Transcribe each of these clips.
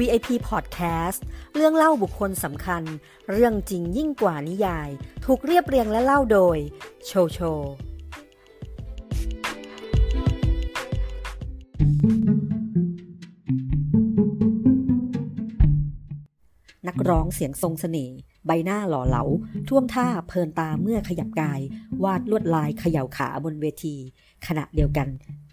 VIP Podcast เรื่องเล่าบุคคลสำคัญ เรื่องจริงยิ่งกว่านิยาย ถูกเรียบเรียงและเล่าโดย โชโช นักร้องเสียงทรงเสน่ห์ใบหน้าหล่อเหลา ท่วงท่าเพลินตาเมื่อขยับกาย วาดลวดลายเขย่าขาบนเวที ขณะเดียวกัน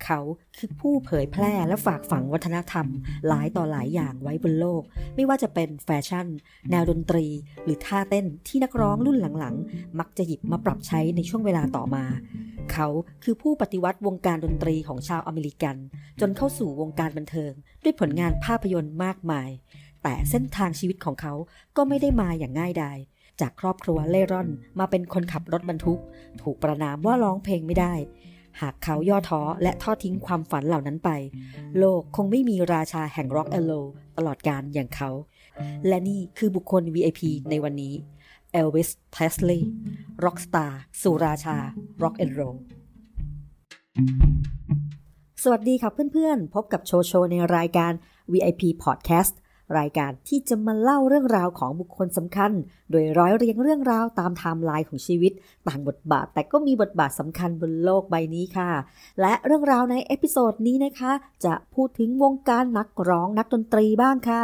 เขาคือผู้เผยแพร่และฝากฝังวัฒนธรรม หลายต่อหลายอย่างไว้บนโลก ไม่ว่าจะเป็นแฟชั่น แนวดนตรี หรือท่าเต้นที่นักร้องรุ่นหลังๆ มักจะหยิบมาปรับใช้ในช่วงเวลาต่อมา เขาคือผู้ปฏิวัติวงการดนตรีของชาวอเมริกัน จนเข้าสู่วงการบันเทิง ด้วยผลงานภาพยนตร์มากมาย แต่เส้นทางชีวิตของเขาก็ไม่ได้มาอย่างง่ายดายจากครอบครัวเล่ร่อนมาเป็นคนขับรถบรรทุก ถูกประณามว่าร้องเพลงไม่ได้ หากเขาย่อท้อและทอดทิ้งความฝันเหล่านั้นไป โลกคงไม่มีราชาแห่ง rock and roll ตลอดกาลอย่างเขา และนี่คือบุคคล VIP ในวันนี้ Elvis Presley ร็อกสตาร์สู่ราชา rock and roll สวัสดีครับเพื่อนๆ พบกับโชโชในรายการ VIP Podcast รายการที่จะมาเล่าเรื่องราวของบุคคลสำคัญ โดยร้อยเรียงเรื่องราวตามไทม์ไลน์ของชีวิต ต่างบทบาท แต่ก็มีบทบาทสำคัญบนโลกใบนี้ค่ะ และเรื่องราวใน episode นี้นะคะ จะพูดถึงวงการนักร้องนักดนตรีบ้างค่ะ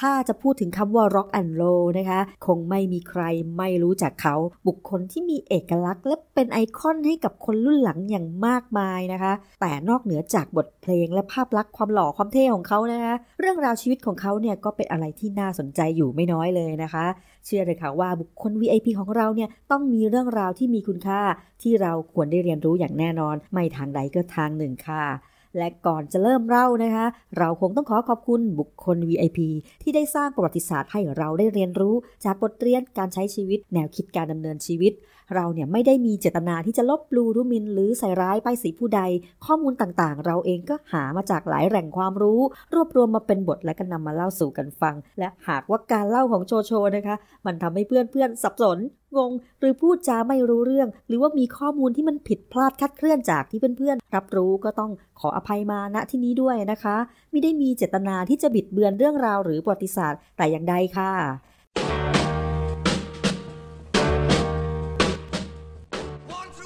ถ้าจะพูดถึงคำว่า rock and roll นะคะ คงไม่มีใครไม่รู้จักเขา บุคคลที่มีเอกลักษณ์ และเป็นไอคอนให้กับคนรุ่นหลังอย่างมากมายนะคะ แต่นอกเหนือจากบทเพลงและภาพลักษณ์ความหล่อความเท่ของเขานะคะ เรื่องราวชีวิตของเขาเนี่ยก็เป็นอะไรที่น่าสนใจอยู่ไม่น้อยเลยนะคะ เชื่อเลยค่ะว่าบุคคล VIP ของเราเนี่ยต้องมีเรื่องราวที่มีคุณค่าที่เราควรได้เรียนรู้อย่างแน่นอน ไม่ทางใดก็ทางหนึ่งค่ะ และก่อนจะเริ่มเล่านะคะ เราคงต้องขอขอบคุณบุคคล VIP ที่ได้สร้างประวัติศาสตร์ให้เราได้เรียนรู้ จากบทเรียนการใช้ชีวิต แนวคิดการดำเนินชีวิต เราเนี่ยไม่ได้มีเจตนาที่จะลบลูรุมิน หรือใส่ร้ายป้ายสีผู้ใด ข้อมูลต่างๆ เราเองก็หามาจากหลายแหล่งความรู้ รวบรวมมาเป็นบทและก็นำมาเล่าสู่กันฟัง และหากว่าการเล่าของโชโชนะคะ มันทำให้เพื่อนๆสับสนงงหรือพูดจาไม่รู้เรื่อง หรือว่ามีข้อมูลที่มันผิดพลาดคลาดเคลื่อนจากที่เพื่อนๆ รับรู้ก็ต้องขออภัยมาณที่นี้ด้วยนะคะ ไม่ได้มีเจตนาที่จะบิดเบือนเรื่องราวหรือประวัติศาสตร์แต่อย่างใดค่ะ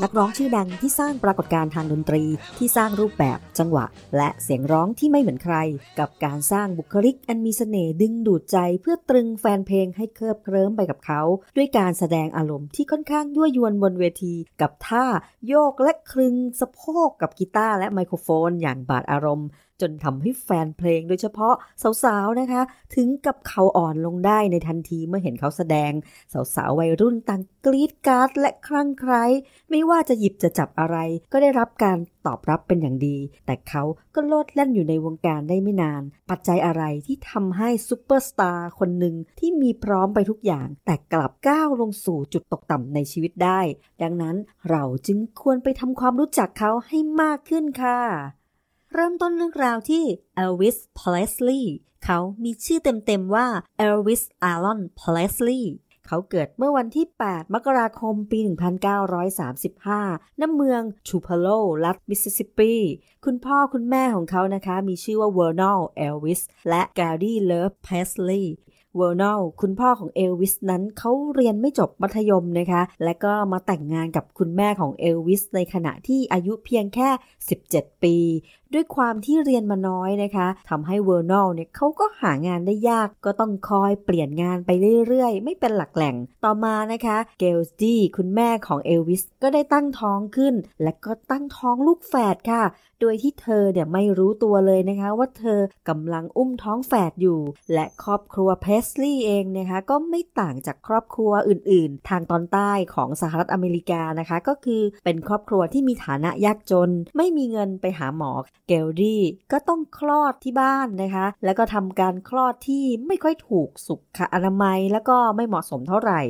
นักร้องชื่อดังที่สร้างปรากฏการณ์ทางดนตรีที่สร้างรูปแบบจังหวะ และเสียงร้องที่ไม่เหมือนใคร กับการสร้างบุคลิกอันมีเสน่ห์ดึงดูดใจเพื่อตรึงแฟนเพลงให้เคลิบเคลิ้มไปกับเขา ด้วยการแสดงอารมณ์ที่ค่อนข้างยั่วยวนบนเวที กับท่าโยกและคลึงสะโพกกับกีตาร์และไมโครโฟน อย่างบาดอารมณ์ จนทำให้แฟนเพลงโดยเฉพาะสาวๆนะคะ ถึงกับเขาอ่อนลงได้ในทันทีเมื่อเห็นเขาแสดง สาวๆวัยรุ่นต่างกรี๊ดกร๊าดและคลั่งไคล้ไม่ว่าจะหยิบจะจับอะไร ก็ได้รับการตอบรับเป็นอย่างดี แต่เขาก็โลดแล่นอยู่ในวงการได้ไม่นาน ปัจจัยอะไรที่ทำให้ซูเปอร์สตาร์คนหนึ่งที่มีพร้อมไปทุกอย่าง แต่กลับก้าวลงสู่จุดตกต่ำในชีวิตได้ ดังนั้นเราจึงควรไปทำความรู้จักเขาให้มากขึ้นค่ะ เริ่มต้นเรื่องราวที่ Elvis Presley เขามีชื่อเต็มๆว่า Elvis Aaron Presley เขาเกิดเมื่อวันที่ 8 มกราคม ปี 1935 ณ เมืองทูพาโล รัฐมิสซิสซิปปี คุณพ่อคุณแม่ของเขานะคะ มีชื่อว่าเวอร์นอน เอลวิส และแกลดีส์ เลิฟเพรสลีย์เวอร์นอนคุณพ่อของเอลวิสนั้นเขาเรียนไม่จบมัธยมนะคะ และก็มาแต่งงานกับคุณแม่ของเอลวิสในขณะที่อายุเพียงแค่ 17 ปีด้วยความที่เรียนมาน้อยนะคะทำให้เวอร์นอนเนี่ยเขาก็หางานได้ยาก ก็ต้องคอยเปลี่ยนงานไปเรื่อยๆ ไม่เป็นหลักแหล่ง ต่อมานะคะแกลดีส์คุณแม่ของเอลวิสก็ได้ตั้งท้องขึ้น และก็ตั้งท้องลูกแฝดค่ะ โดยที่เธอเนี่ยไม่รู้ตัวเลยนะคะว่าเธอกำลังอุ้มท้องแฝดอยู่ และครอบครัวเพรสลีย์เองนะคะก็ไม่ต่างจากครอบครัวอื่นๆ ทางตอนใต้ของสหรัฐอเมริกานะคะ ก็คือเป็นครอบครัวที่มีฐานะยากจน ไม่มีเงินไปหาหมอ เกลดี้ก็ต้องคลอดที่บ้านนะคะ แล้วก็ทำการคลอดที่ไม่ค่อยถูกสุขอนามัยแล้วก็ไม่เหมาะสมเท่าไหร่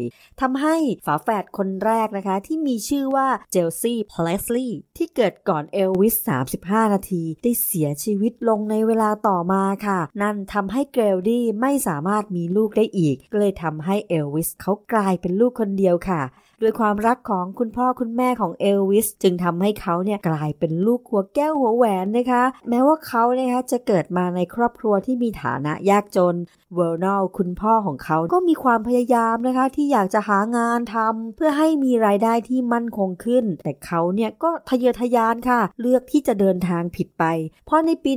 ทำให้ฝาแฝดคนแรกนะคะ ที่มีชื่อว่าเจสซี่เพรสลีย์ที่เกิดก่อนเอลวิส 35 นาที ได้เสียชีวิตลงในเวลาต่อมาค่ะ นั่นทำให้เกลดี้ไม่สามารถมีลูกได้อีก ก็เลยทำให้เอลวิสเขากลายเป็นลูกคนเดียวค่ะ ด้วยความรักของคุณพ่อคุณแม่ของเอลวิสจึงทำให้เขาเนี่ยกลายเป็นลูกหัวแก้วหัวแหวนนะคะ แม้ว่าเขานะคะจะเกิดมาในครอบครัวที่มีฐานะยากจนเวอร์นอลคุณพ่อของเขาก็มีความพยายามนะคะ ที่อยากจะหางานทำเพื่อให้มีรายได้ที่มั่นคงขึ้น แต่เขาเนี่ยก็ทะเยอทะยานค่ะ เลือกที่จะเดินทางผิดไป เพราะในปี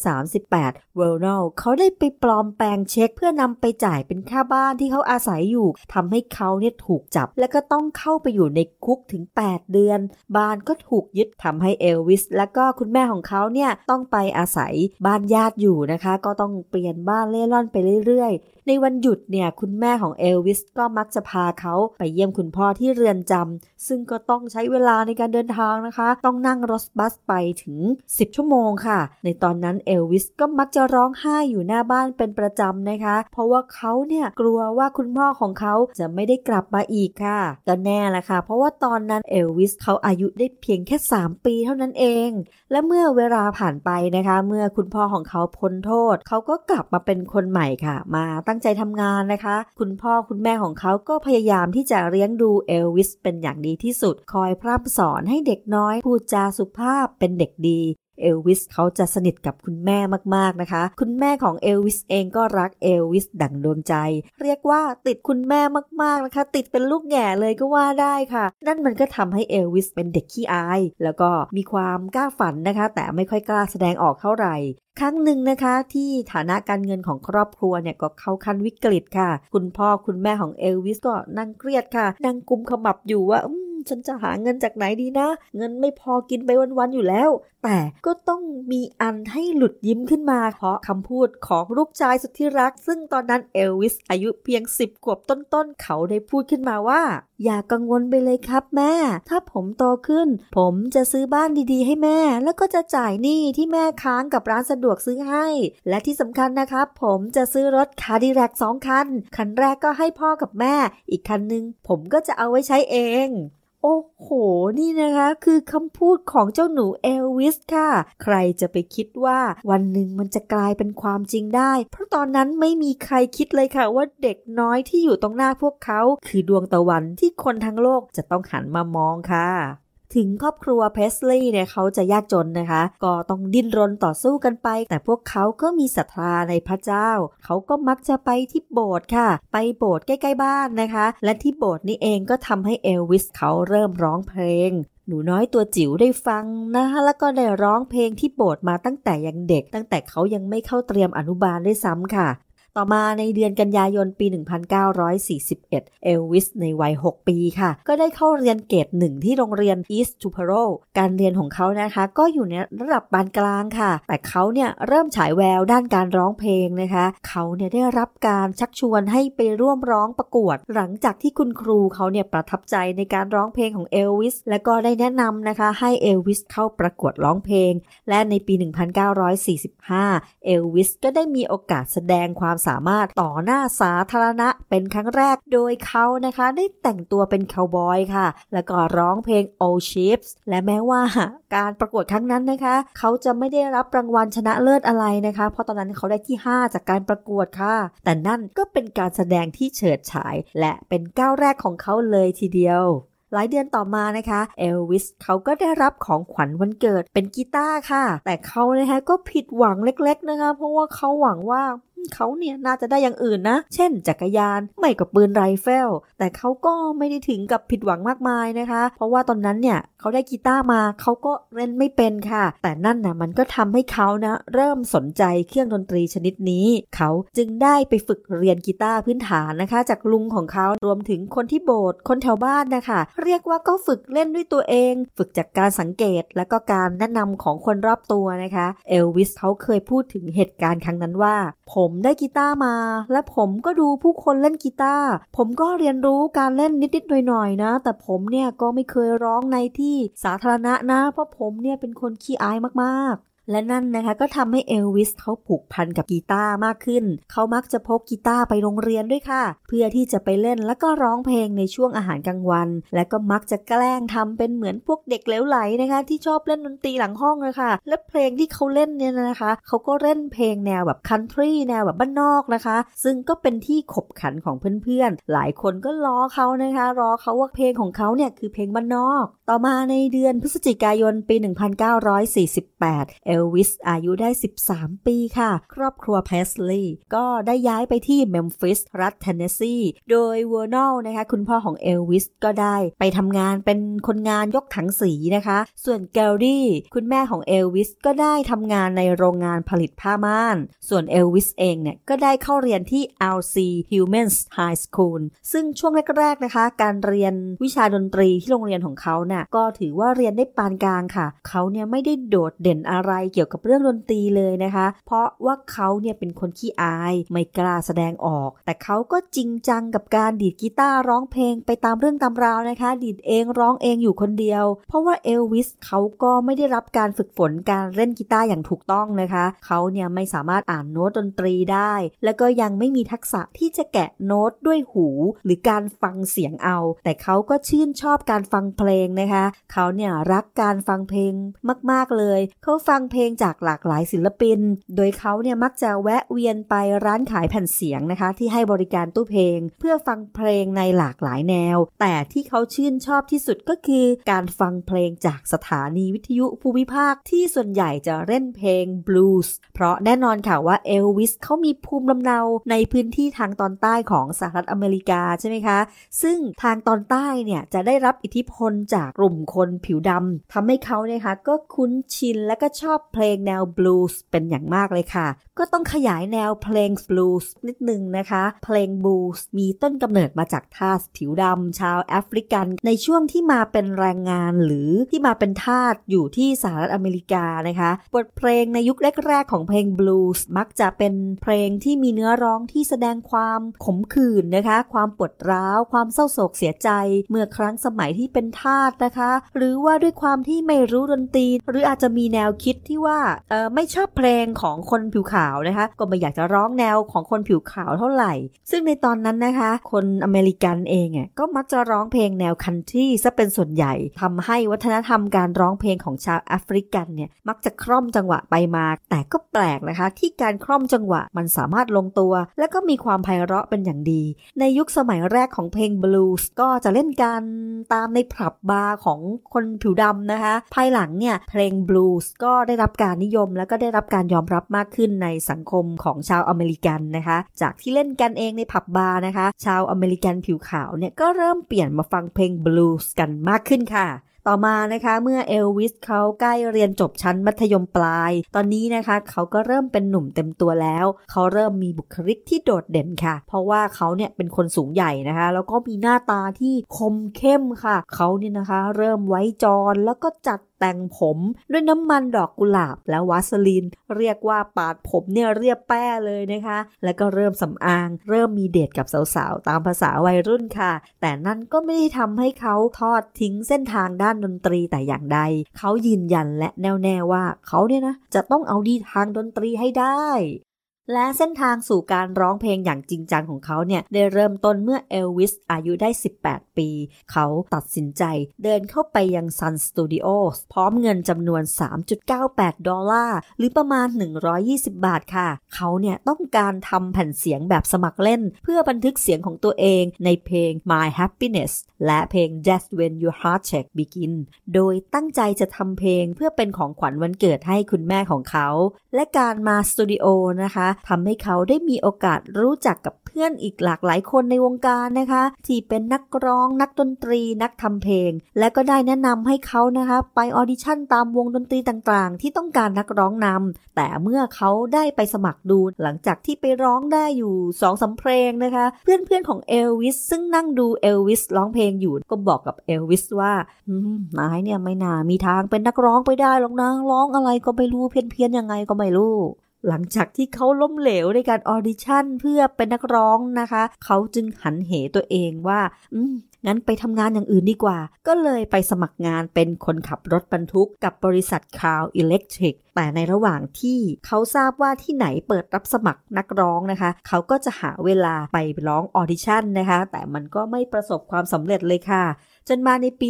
1938 เวอร์นอลเขาได้ไปปลอมแปลงเช็ค เพื่อนำไปจ่ายเป็นค่าบ้านที่เขาอาศัยอยู่ทำให้เขาเนี่ยถูกจับและก็ต้องเข้าไปอยู่ในคุกถึง 8 เดือน บ้านก็ถูกยึดทำให้เอลวิส และก็คุณแม่ของเขาเนี่ยต้องไปอาศัยบ้านญาติอยู่นะคะ ก็ต้องเปลี่ยนบ้านเล่ร่อนไปเรื่อยๆในวันหยุดเนี่ยคุณแม่ของเอลวิสก็มักจะพาเขาไปเยี่ยมคุณพ่อที่เรือนจำซึ่งก็ต้องใช้เวลาในการเดินทางนะคะ ต้องนั่งรถบัสไปถึง 10 ชั่วโมงค่ะ ในตอนนั้นเอลวิสก็มักจะร้องไห้อยู่หน้าบ้านเป็นประจำนะคะ เพราะว่าเขาเนี่ยกลัวว่าคุณพ่อของเขาจะไม่ได้กลับมาอีกค่ะก็แน่ละค่ะ เพราะว่าตอนนั้นเอลวิสเขาอายุได้เพียงแค่ 3 ปีเท่านั้นเอง และเมื่อเวลาผ่านไปนะคะ เมื่อคุณพ่อของเขาพ้นโทษ เขาก็กลับมาเป็นคนใหม่ค่ะ มาตั้งใจทำงานนะคะ คุณพ่อคุณแม่ของเขาก็พยายามที่จะเลี้ยงดูเอลวิสเป็นอย่างดีที่สุด คอยพร่ำสอนให้เด็กน้อยพูดจาสุภาพเป็นเด็กดี เอลวิสเขาจะสนิทกับคุณแม่มากๆนะคะ คุณแม่ของเอลวิสเองก็รักเอลวิสดั่งดวงใจ เรียกว่าติดคุณแม่มากๆนะคะ ติดเป็นลูกแง่เลยก็ว่าได้ค่ะ นั่นมันก็ทำให้เอลวิสเป็นเด็กขี้อาย แล้วก็มีความกล้าฝันนะคะ แต่ไม่ค่อยกล้าแสดงออกเท่าไหร่ครั้งหนึ่งนะคะที่ฐานะการเงินของครอบครัวเนี่ยก็เข้าขั้นวิกฤตค่ะ คุณพ่อคุณแม่ของเอลวิสก็นั่งเครียดค่ะ นั่งกุมขมับอยู่ว่า ฉันจะหาเงินจากไหนดีนะ เงินไม่พอกินไปวันๆอยู่แล้ว แต่ก็ต้องมีอันให้หลุดยิ้มขึ้นมา เพราะคำพูดของลูกชายสุดที่รัก ซึ่งตอนนั้นเอลวิสอายุเพียง 10 ขวบต้นๆ เขาได้พูดขึ้นมาว่า อย่ากังวลไปเลยครับแม่ ถ้าผมโตขึ้น ผมจะซื้อบ้านดีๆ ให้แม่ แล้วก็จะจ่ายหนี้ที่แม่ค้างกับร้านสะดวกซื้อให้ และที่สำคัญนะครับ ผมจะซื้อรถ Cadillac สองคัน คันแรกก็ให้พ่อกับแม่ อีกคันนึงผมก็จะเอาไว้ใช้เองโอ้โห นี่นะคะ คือคำพูดของเจ้าหนูเอลวิสค่ะ ใครจะไปคิดว่าวันหนึ่งมันจะกลายเป็นความจริงได้ เพราะตอนนั้นไม่มีใครคิดเลยค่ะ ว่าเด็กน้อยที่อยู่ตรงหน้าพวกเขา คือดวงตะวันที่คนทั้งโลกจะต้องหันมามองค่ะ ถึงครอบครัวเพสลีย์เนี่ยเขาจะยากจนนะคะ ก็ต้องดิ้นรนต่อสู้กันไป แต่พวกเขาก็มีศรัทธาในพระเจ้า เขาก็มักจะไปที่โบสถ์ค่ะ ไปโบสถ์ใกล้ๆบ้านนะคะ และที่โบสถ์นี้เองก็ทำให้เอลวิสเขาเริ่มร้องเพลงหนูน้อยตัวจิ๋วได้ฟังนะคะแล้วก็ได้ร้องเพลงที่โบสถ์มาตั้งแต่ยังเด็ก ตั้งแต่เขายังไม่เข้าเตรียมอนุบาลด้วยซ้ำค่ะ ต่อมาในเดือนกันยายนปี 1941 เอลวิสในวัย 6 ปีค่ะ ก็ได้เข้าเรียนเกรดหนึ่งที่โรงเรียน East Tupelo การเรียนของเขานะคะ ก็อยู่ในระดับปานกลางค่ะ แต่เขาเนี่ยเริ่มฉายแววด้านการร้องเพลงนะคะ เขาเนี่ยได้รับการชักชวนให้ไปร่วมร้องประกวด หลังจากที่คุณครูเขาเนี่ยประทับใจในการร้องเพลงของเอลวิสและก็ได้แนะนำนะคะให้เอลวิสเข้าประกวดร้องเพลง และในปี 1945 เอลวิสก็ได้มีโอกาสแสดงความสามารถต่อหน้าสาธารณะเป็นครั้งแรกโดยเขานะคะได้แต่งตัวเป็นคาวบอยค่ะ แล้วก็ร้องเพลง Old Ships และแม้ว่าการประกวดครั้งนั้นนะคะ เขาจะไม่ได้รับรางวัลชนะเลิศอะไรนะคะ เพราะตอนนั้นเขาได้ที่ 5 จากการประกวดค่ะ แต่นั่นก็เป็นการแสดงที่เฉิดฉาย และเป็นก้าวแรกของเขาเลยทีเดียวหลายเดือนต่อมานะคะเอลวิสเขาก็ได้รับของขวัญวันเกิดเป็นกีตาร์ค่ะ แต่เขานะคะก็ผิดหวังเล็ก ๆนะคะ เพราะว่าเขาหวังว่า เขาเนี่ยน่าจะได้อย่างอื่นนะ เช่น จักรยานไม่กับปืนไรเฟิลแต่เขาก็ไม่ได้ถึงกับผิดหวังมากมายนะคะ เพราะว่าตอนนั้นเนี่ยเขาได้กีตาร์มาเขาก็เล่นไม่เป็นค่ะ แต่นั่นนะมันก็ทำให้เขานะ เริ่มสนใจเครื่องดนตรีชนิดนี้ เขาจึงได้ไปฝึกเรียนกีตาร์พื้นฐานนะคะ จากลุงของเขารวมถึงคนที่โบสถ์คนแถวบ้านนะคะ เรียกว่าก็ฝึกเล่นด้วยตัวเอง ฝึกจากการสังเกตและก็การแนะนำของคนรอบตัวนะคะ เอลวิสเขาเคยพูดถึงเหตุการณ์ครั้งนั้นว่า ผมได้กีตาร์มา และผมก็ดูผู้คนเล่นกีตาร์ผมก็เรียนรู้การเล่นนิดๆหน่อยๆนะ แต่ผมเนี่ยก็ไม่เคยร้องในที่สาธารณะนะ เพราะผมเนี่ยเป็นคนขี้อายมากๆ และนั่นนะคะก็ทำให้เอลวิสเขาผูกพันกับกีตาร์มากขึ้น เขามักจะพกกีตาร์ไปโรงเรียนด้วยค่ะ เพื่อที่จะไปเล่นแล้วก็ร้องเพลงในช่วงอาหารกลางวัน และก็มักจะแกล้งทำเป็นเหมือนพวกเด็กเลวไหลนะคะ ที่ชอบเล่นดนตรีหลังห้องเลยค่ะ และเพลงที่เขาเล่นเนี่ยนะคะเขาก็เล่นเพลงแนวแบบคันทรีแนวแบบบ้านนอกนะคะ ซึ่งก็เป็นที่ขบขันของเพื่อนๆ หลายคนก็ล้อเขานะคะ รอเขาว่าเพลงของเขาเนี่ยคือเพลงบ้านนอก ต่อมาในเดือนพฤศจิกายนปี 1948เอลวิสอายุได้ 13 ปีค่ะ ครอบครัวเพสลีย์ก็ได้ย้ายไปที่เมมฟิสรัฐเทนเนสซีโดยเวอร์นอลนะคะคุณพ่อของเอลวิสก็ได้ไปทำงานเป็นคนงานยกถังสีนะคะ ส่วนเกลดี้คุณแม่ของเอลวิสก็ได้ทำงานในโรงงานผลิตผ้าม่าน ส่วนเอลวิสเองเนี่ยก็ได้เข้าเรียนที่ L.C. Humes High School ซึ่งช่วงแรกๆนะคะ การเรียนวิชาดนตรีที่โรงเรียนของเขาเนี่ยก็ถือว่าเรียนได้ปานกลางค่ะ เขาเนี่ยไม่ได้โดดเด่นอะไรเกี่ยวกับเรื่องดนตรีเลยนะคะ เพราะว่าเขาเนี่ยเป็นคนขี้อายไม่กล้าแสดงออก แต่เขาก็จริงจังกับการดีดกีตาร์ร้องเพลงไปตามเรื่องตามราวนะคะ ดีดเองร้องเองอยู่คนเดียว เพราะว่าเอลวิสเขาก็ไม่ได้รับการฝึกฝนการเล่นกีตาร์อย่างถูกต้องนะคะ เขาเนี่ยไม่สามารถอ่านโน้ตดนตรีได้ แล้วก็ยังไม่มีทักษะที่จะแกะโน้ตด้วยหู หรือการฟังเสียงเอา แต่เขาก็ชื่นชอบการฟังเพลงนะคะ เขาเนี่ยรักการฟังเพลงมาก ๆเลย เขาฟังเพลงจากหลากหลายศิลปิน โดยเขาเนี่ยมักจะแวะเวียนไปร้านขายแผ่นเสียงนะคะ ที่ให้บริการตู้เพลง เพื่อฟังเพลงในหลากหลายแนว แต่ที่เขาชื่นชอบที่สุดก็คือ การฟังเพลงจากสถานีวิทยุภูมิภาคที่ส่วนใหญ่จะเล่นเพลงบลูส์เพราะแน่นอนค่ะว่าเอลวิสเขามีภูมิลำเนาในพื้นที่ทางตอนใต้ของสหรัฐอเมริกาใช่ไหมคะ ซึ่งทางตอนใต้เนี่ยจะได้รับอิทธิพลจากกลุ่มคนผิวดำทำให้เขาเนี่ยคะก็คุ้นชินและก็ชอบเพลงแนวบลูส์เป็นอย่างมากเลยค่ะ ก็ต้องขยายแนวเพลงบลูส์นิดนึงนะคะ เพลงบลูส์มีต้นกำเนิดมาจากทาสผิวดำชาวแอฟริกัน ในช่วงที่มาเป็นแรงงานหรือที่มาเป็นทาสอยู่ที่สหรัฐอเมริกานะคะ บทเพลงในยุคแรก ๆ ของเพลงบลูส์มักจะเป็นเพลงที่มีเนื้อร้องที่แสดงความขมขื่นนะคะ ความปวดร้าว ความเศร้าโศกเสียใจ เมื่อครั้งสมัยที่เป็นทาสนะคะ หรือว่าด้วยความที่ไม่รู้ดนตรี หรืออาจจะมีแนวคิดที่ว่าเออไม่ชอบเพลงของคนผิวขาวนะคะ ก็ไม่อยากจะร้องแนวของคนผิวขาวเท่าไหร่ ซึ่งในตอนนั้นนะคะ คนอเมริกันเองอะก็มักจะร้องเพลงแนวคันทรีซะเป็นส่วนใหญ่ทำให้วัฒนธรรมการร้องเพลงของชาวแอฟริกันเนี่ยมักจะคล่อมจังหวะไปมา แต่ก็แปลกนะคะ ที่การคล่อมจังหวะมันสามารถลงตัว และก็มีความไพเราะเป็นอย่างดี ในยุคสมัยแรกของเพลงบลูส์ก็จะเล่นกันตามในผับบาร์ของคนผิวดำนะคะ ภายหลังเนี่ยเพลงบลูส์ก็ได้รับการนิยม และก็ได้รับการยอมรับมากขึ้นในสังคมของชาวอเมริกันนะคะ จากที่เล่นกันเองในผับบาร์นะคะ ชาวอเมริกันผิวขาวเนี่ยก็เริ่มเปลี่ยนมาฟังเพลงบลูส์กันมากขึ้นค่ะต่อมานะคะเมื่อเอลวิสเขาใกล้เรียนจบชั้นมัธยมปลาย ตอนนี้นะคะเขาก็เริ่มเป็นหนุ่มเต็มตัวแล้ว เขาเริ่มมีบุคลิกที่โดดเด่นค่ะ เพราะว่าเขาเนี่ยเป็นคนสูงใหญ่นะคะ แล้วก็มีหน้าตาที่คมเข้มค่ะ เขาเนี่ยนะคะ เริ่มไว้จรแล้วก็จัด แต่งผมด้วยน้ำมันดอกกุหลาบและวาสลีน เรียกว่าปาดผมเนี่ยเรียบแป้เลยนะคะ แล้วก็เริ่มสำอาง เริ่มมีเดทกับสาวๆ ตามภาษาวัยรุ่นค่ะ แต่นั่นก็ไม่ได้ทำให้เขาทอดทิ้งเส้นทางด้านดนตรีแต่อย่างใด เขายืนยันและแน่วแน่ว่าเขาเนี่ยนะจะต้องเอาดีทางดนตรีให้ได้ และเส้นทางสู่การร้องเพลงอย่างจริงจังของเขาเนี่ย ได้เริ่มต้นเมื่อเอลวิสอายุได้ 18 ปี เขาตัดสินใจเดินเข้าไปยัง Sun Studios พร้อมเงินจำนวน 3.98 ดอลลาร์ หรือประมาณ 120 บาทค่ะ เขาเนี่ยต้องการทำแผ่นเสียงแบบสมัครเล่น เพื่อบันทึกเสียงของตัวเองในเพลง My Happiness และเพลง Just When Your Heart Check Begin โดยตั้งใจจะทำเพลงเพื่อเป็นของขวัญวันเกิดให้คุณแม่ของเขา และการมาสตูดิโอนะคะทำให้เขาได้มีโอกาสรู้จักกับเพื่อนอีกหลากหลายคนในวงการนะคะ ที่เป็นนักร้องนักดนตรีนักทำเพลง และก็ได้แนะนำให้เขานะคะ ไปออดิชั่นตามวงดนตรีต่างๆ ที่ต้องการนักร้องนำแต่เมื่อเขาได้ไปสมัครดู หลังจากที่ไปร้องได้อยู่สองสามเพลงนะคะ เพื่อนๆของเอลวิสซึ่งนั่งดูเอลวิสร้องเพลงอยู่ก็บอกกับเอลวิสว่าอืมนายเนี่ยไม่น่ามีทางเป็นนักร้องไปได้หรอกนะร้องอะไรก็ไม่รู้เพี้ยนๆยังไงก็ไม่รู้ หลังจากที่เขาล้มเหลวในการออดิชั่นเพื่อเป็นนักร้องนะคะ เขาจึงหันเหตัวเองว่า อืม งั้นไปทำงานอย่างอื่นดีกว่า ก็เลยไปสมัครงานเป็นคนขับรถบรรทุกกับบริษัท Crown Electric แต่ในระหว่างที่เขาทราบว่าที่ไหนเปิดรับสมัครนักร้องนะคะ เขาก็จะหาเวลาไปร้องออดิชั่นนะคะ แต่มันก็ไม่ประสบความสำเร็จเลยค่ะ จนมาในปี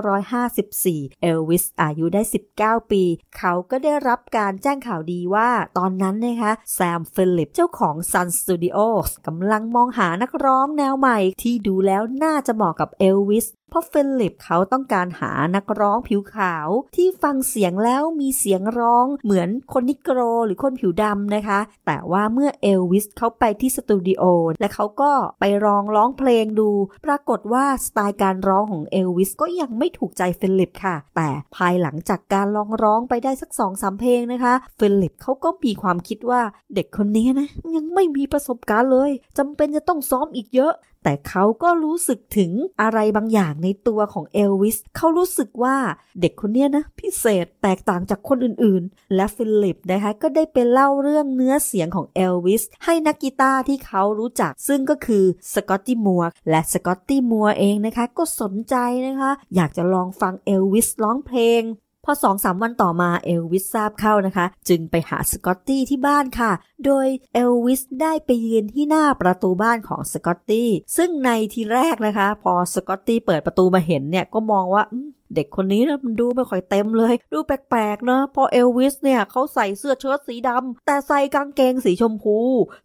1954 เอลวิสอายุได้ 19 ปี เขาก็ได้รับการแจ้งข่าวดีว่าตอนนั้นนะคะแซมฟิลิปเจ้าของ Sun Studios กำลังมองหานักร้องแนวใหม่ที่ดูแล้วน่าจะเหมาะกับเอลวิส เพราะฟิลิปเขาต้องการหานักร้องผิวขาวที่ฟังเสียงแล้วมีเสียงร้องเหมือนคนนิโกรหรือคนผิวดำนะคะ แต่ว่าเมื่อเอลวิสเขาไปที่สตูดิโอและเขาก็ไปร้องร้องเพลงดู ปรากฏว่าสไตล์การร้องของเอลวิสก็ยังไม่ถูกใจฟิลิปค่ะ แต่ภายหลังจากการลองร้องไปได้สักสองสามเพลงนะคะฟิลิปเขาก็มีความคิดว่าเด็กคนนี้นะยังไม่มีประสบการณ์เลยจำเป็นจะต้องซ้อมอีกเยอะ แต่เขาก็รู้สึกถึงอะไรบางอย่างในตัวของเอลวิสเขารู้สึกว่าเด็กคนนี้นะ พิเศษแตกต่างจากคนอื่นๆ และฟิลิปนะคะก็ได้ไปเล่าเรื่องเนื้อเสียงของเอลวิสให้นักกีตาร์ที่เขารู้จัก ซึ่งก็คือสกอตตี้มัวร์และสกอตตี้มัวร์เองนะคะ ก็สนใจนะคะ อยากจะลองฟังเอลวิสร้องเพลง พอสองสามวันต่อมาเอลวิสทราบเข้านะคะ จึงไปหาสกอตตี้ที่บ้านค่ะ โดยเอลวิสได้ไปยืนที่หน้าประตูบ้านของสกอตตี้ซึ่งในทีแรกนะคะ พอสกอตตี้เปิดประตูมาเห็นเนี่ยก็มองว่า เด็กคนนี้นะมันดูไม่ค่อยเต็มเลย ดูแปลกๆนะเพราะเอลวิสเนี่ยเขาใส่เสื้อเชิ้ตสีดำแต่ใส่กางเกงสีชมพู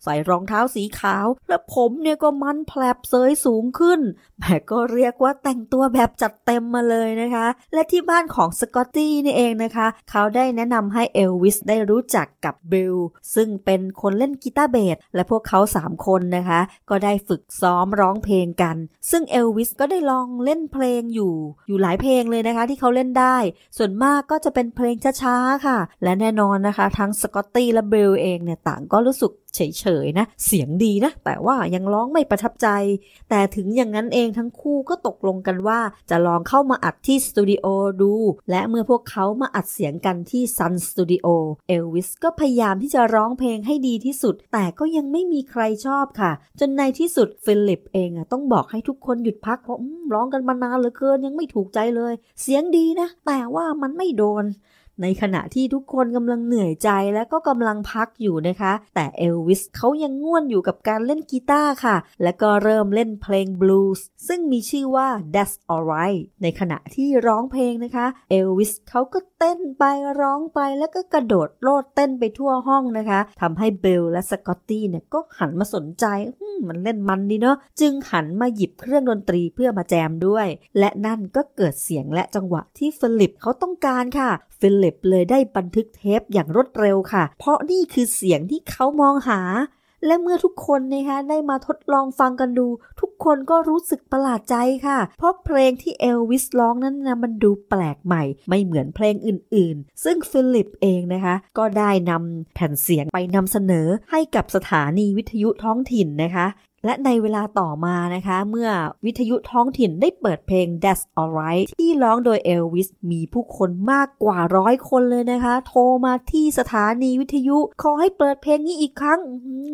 ใส่รองเท้าสีขาว และผมเนี่ยก็มันแผลบเซ็ตสูงขึ้น แหมก็เรียกว่าแต่งตัวแบบจัดเต็มมาเลยนะคะ และที่บ้านของสกอตตี้นี่เองนะคะ เขาได้แนะนำให้เอลวิสได้รู้จักกับบิลซึ่งเป็นคนเล่นกีตาร์เบสและพวกเขา 3 คนนะคะ ก็ได้ฝึกซ้อมร้องเพลงกัน ซึ่งเอลวิสก็ได้ลองเล่นเพลงอยู่อยู่หลายเพลงเลยเลยนะคะที่เขาเล่นได้ ส่วนมากก็จะเป็นเพลงช้าๆค่ะ และแน่นอนนะคะ ทั้งสกอตตี้และเบลเองเนี่ยต่างก็รู้สึก เฉยๆนะ เสียงดีนะ แต่ว่ายังร้องไม่ประทับใจ แต่ถึงอย่างนั้นเองทั้งคู่ก็ตกลงกันว่าจะลองเข้ามาอัดที่สตูดิโอดู และเมื่อพวกเขามาอัดเสียงกันที่ซันสตูดิโอเอลวิสก็พยายามที่จะร้องเพลงให้ดีที่สุด แต่ก็ยังไม่มีใครชอบค่ะ จนในที่สุดฟิลิปเองต้องบอกให้ทุกคนหยุดพักเพราะร้องกันมานานเหลือเกินยังไม่ถูกใจเลย เสียงดีนะ แต่ว่ามันไม่โดน ในขณะที่ทุกคนกำลังเหนื่อยใจและก็กำลังพักอยู่นะคะ แต่เอลวิสเขายังง่วนอยู่กับการเล่นกีตาร์ค่ะ และก็เริ่มเล่นเพลงบลูส์ซึ่งมีชื่อว่า That's Alright ในขณะที่ร้องเพลงนะคะเอลวิสเขาก็เต้นไปร้องไปแล้วก็กระโดดโลดเต้นไปทั่วห้องนะคะทำให้บิลและสกอตตี้เนี่ยก็หันมาสนใจมันเล่นมันดีเนาะจึงหันมาหยิบเครื่องดนตรีเพื่อมาแจมด้วย และนั่นก็เกิดเสียงและจังหวะที่ฟิลิปเขาต้องการค่ะฟิลิปเลยได้บันทึกเทปอย่างรวดเร็วค่ะ เพราะนี่คือเสียงที่เขามองหา และเมื่อทุกคนนะคะได้มาทดลองฟังกันดู ทุกคนก็รู้สึกประหลาดใจค่ะ เพราะเพลงที่เอลวิสร้องนั้นนะมันดูแปลกใหม่ ไม่เหมือนเพลงอื่นๆ ซึ่งฟิลิปเองนะคะ ก็ได้นำแผ่นเสียงไปนำเสนอให้กับสถานีวิทยุท้องถิ่นนะคะ และในเวลาต่อมานะคะ เมื่อวิทยุท้องถิ่นได้เปิดเพลง That's Alright ที่ร้องโดยเอลวิสมีผู้คนมากกว่าร้อยคนเลยนะคะ โทรมาที่สถานีวิทยุขอให้เปิดเพลงนี้อีกครั้ง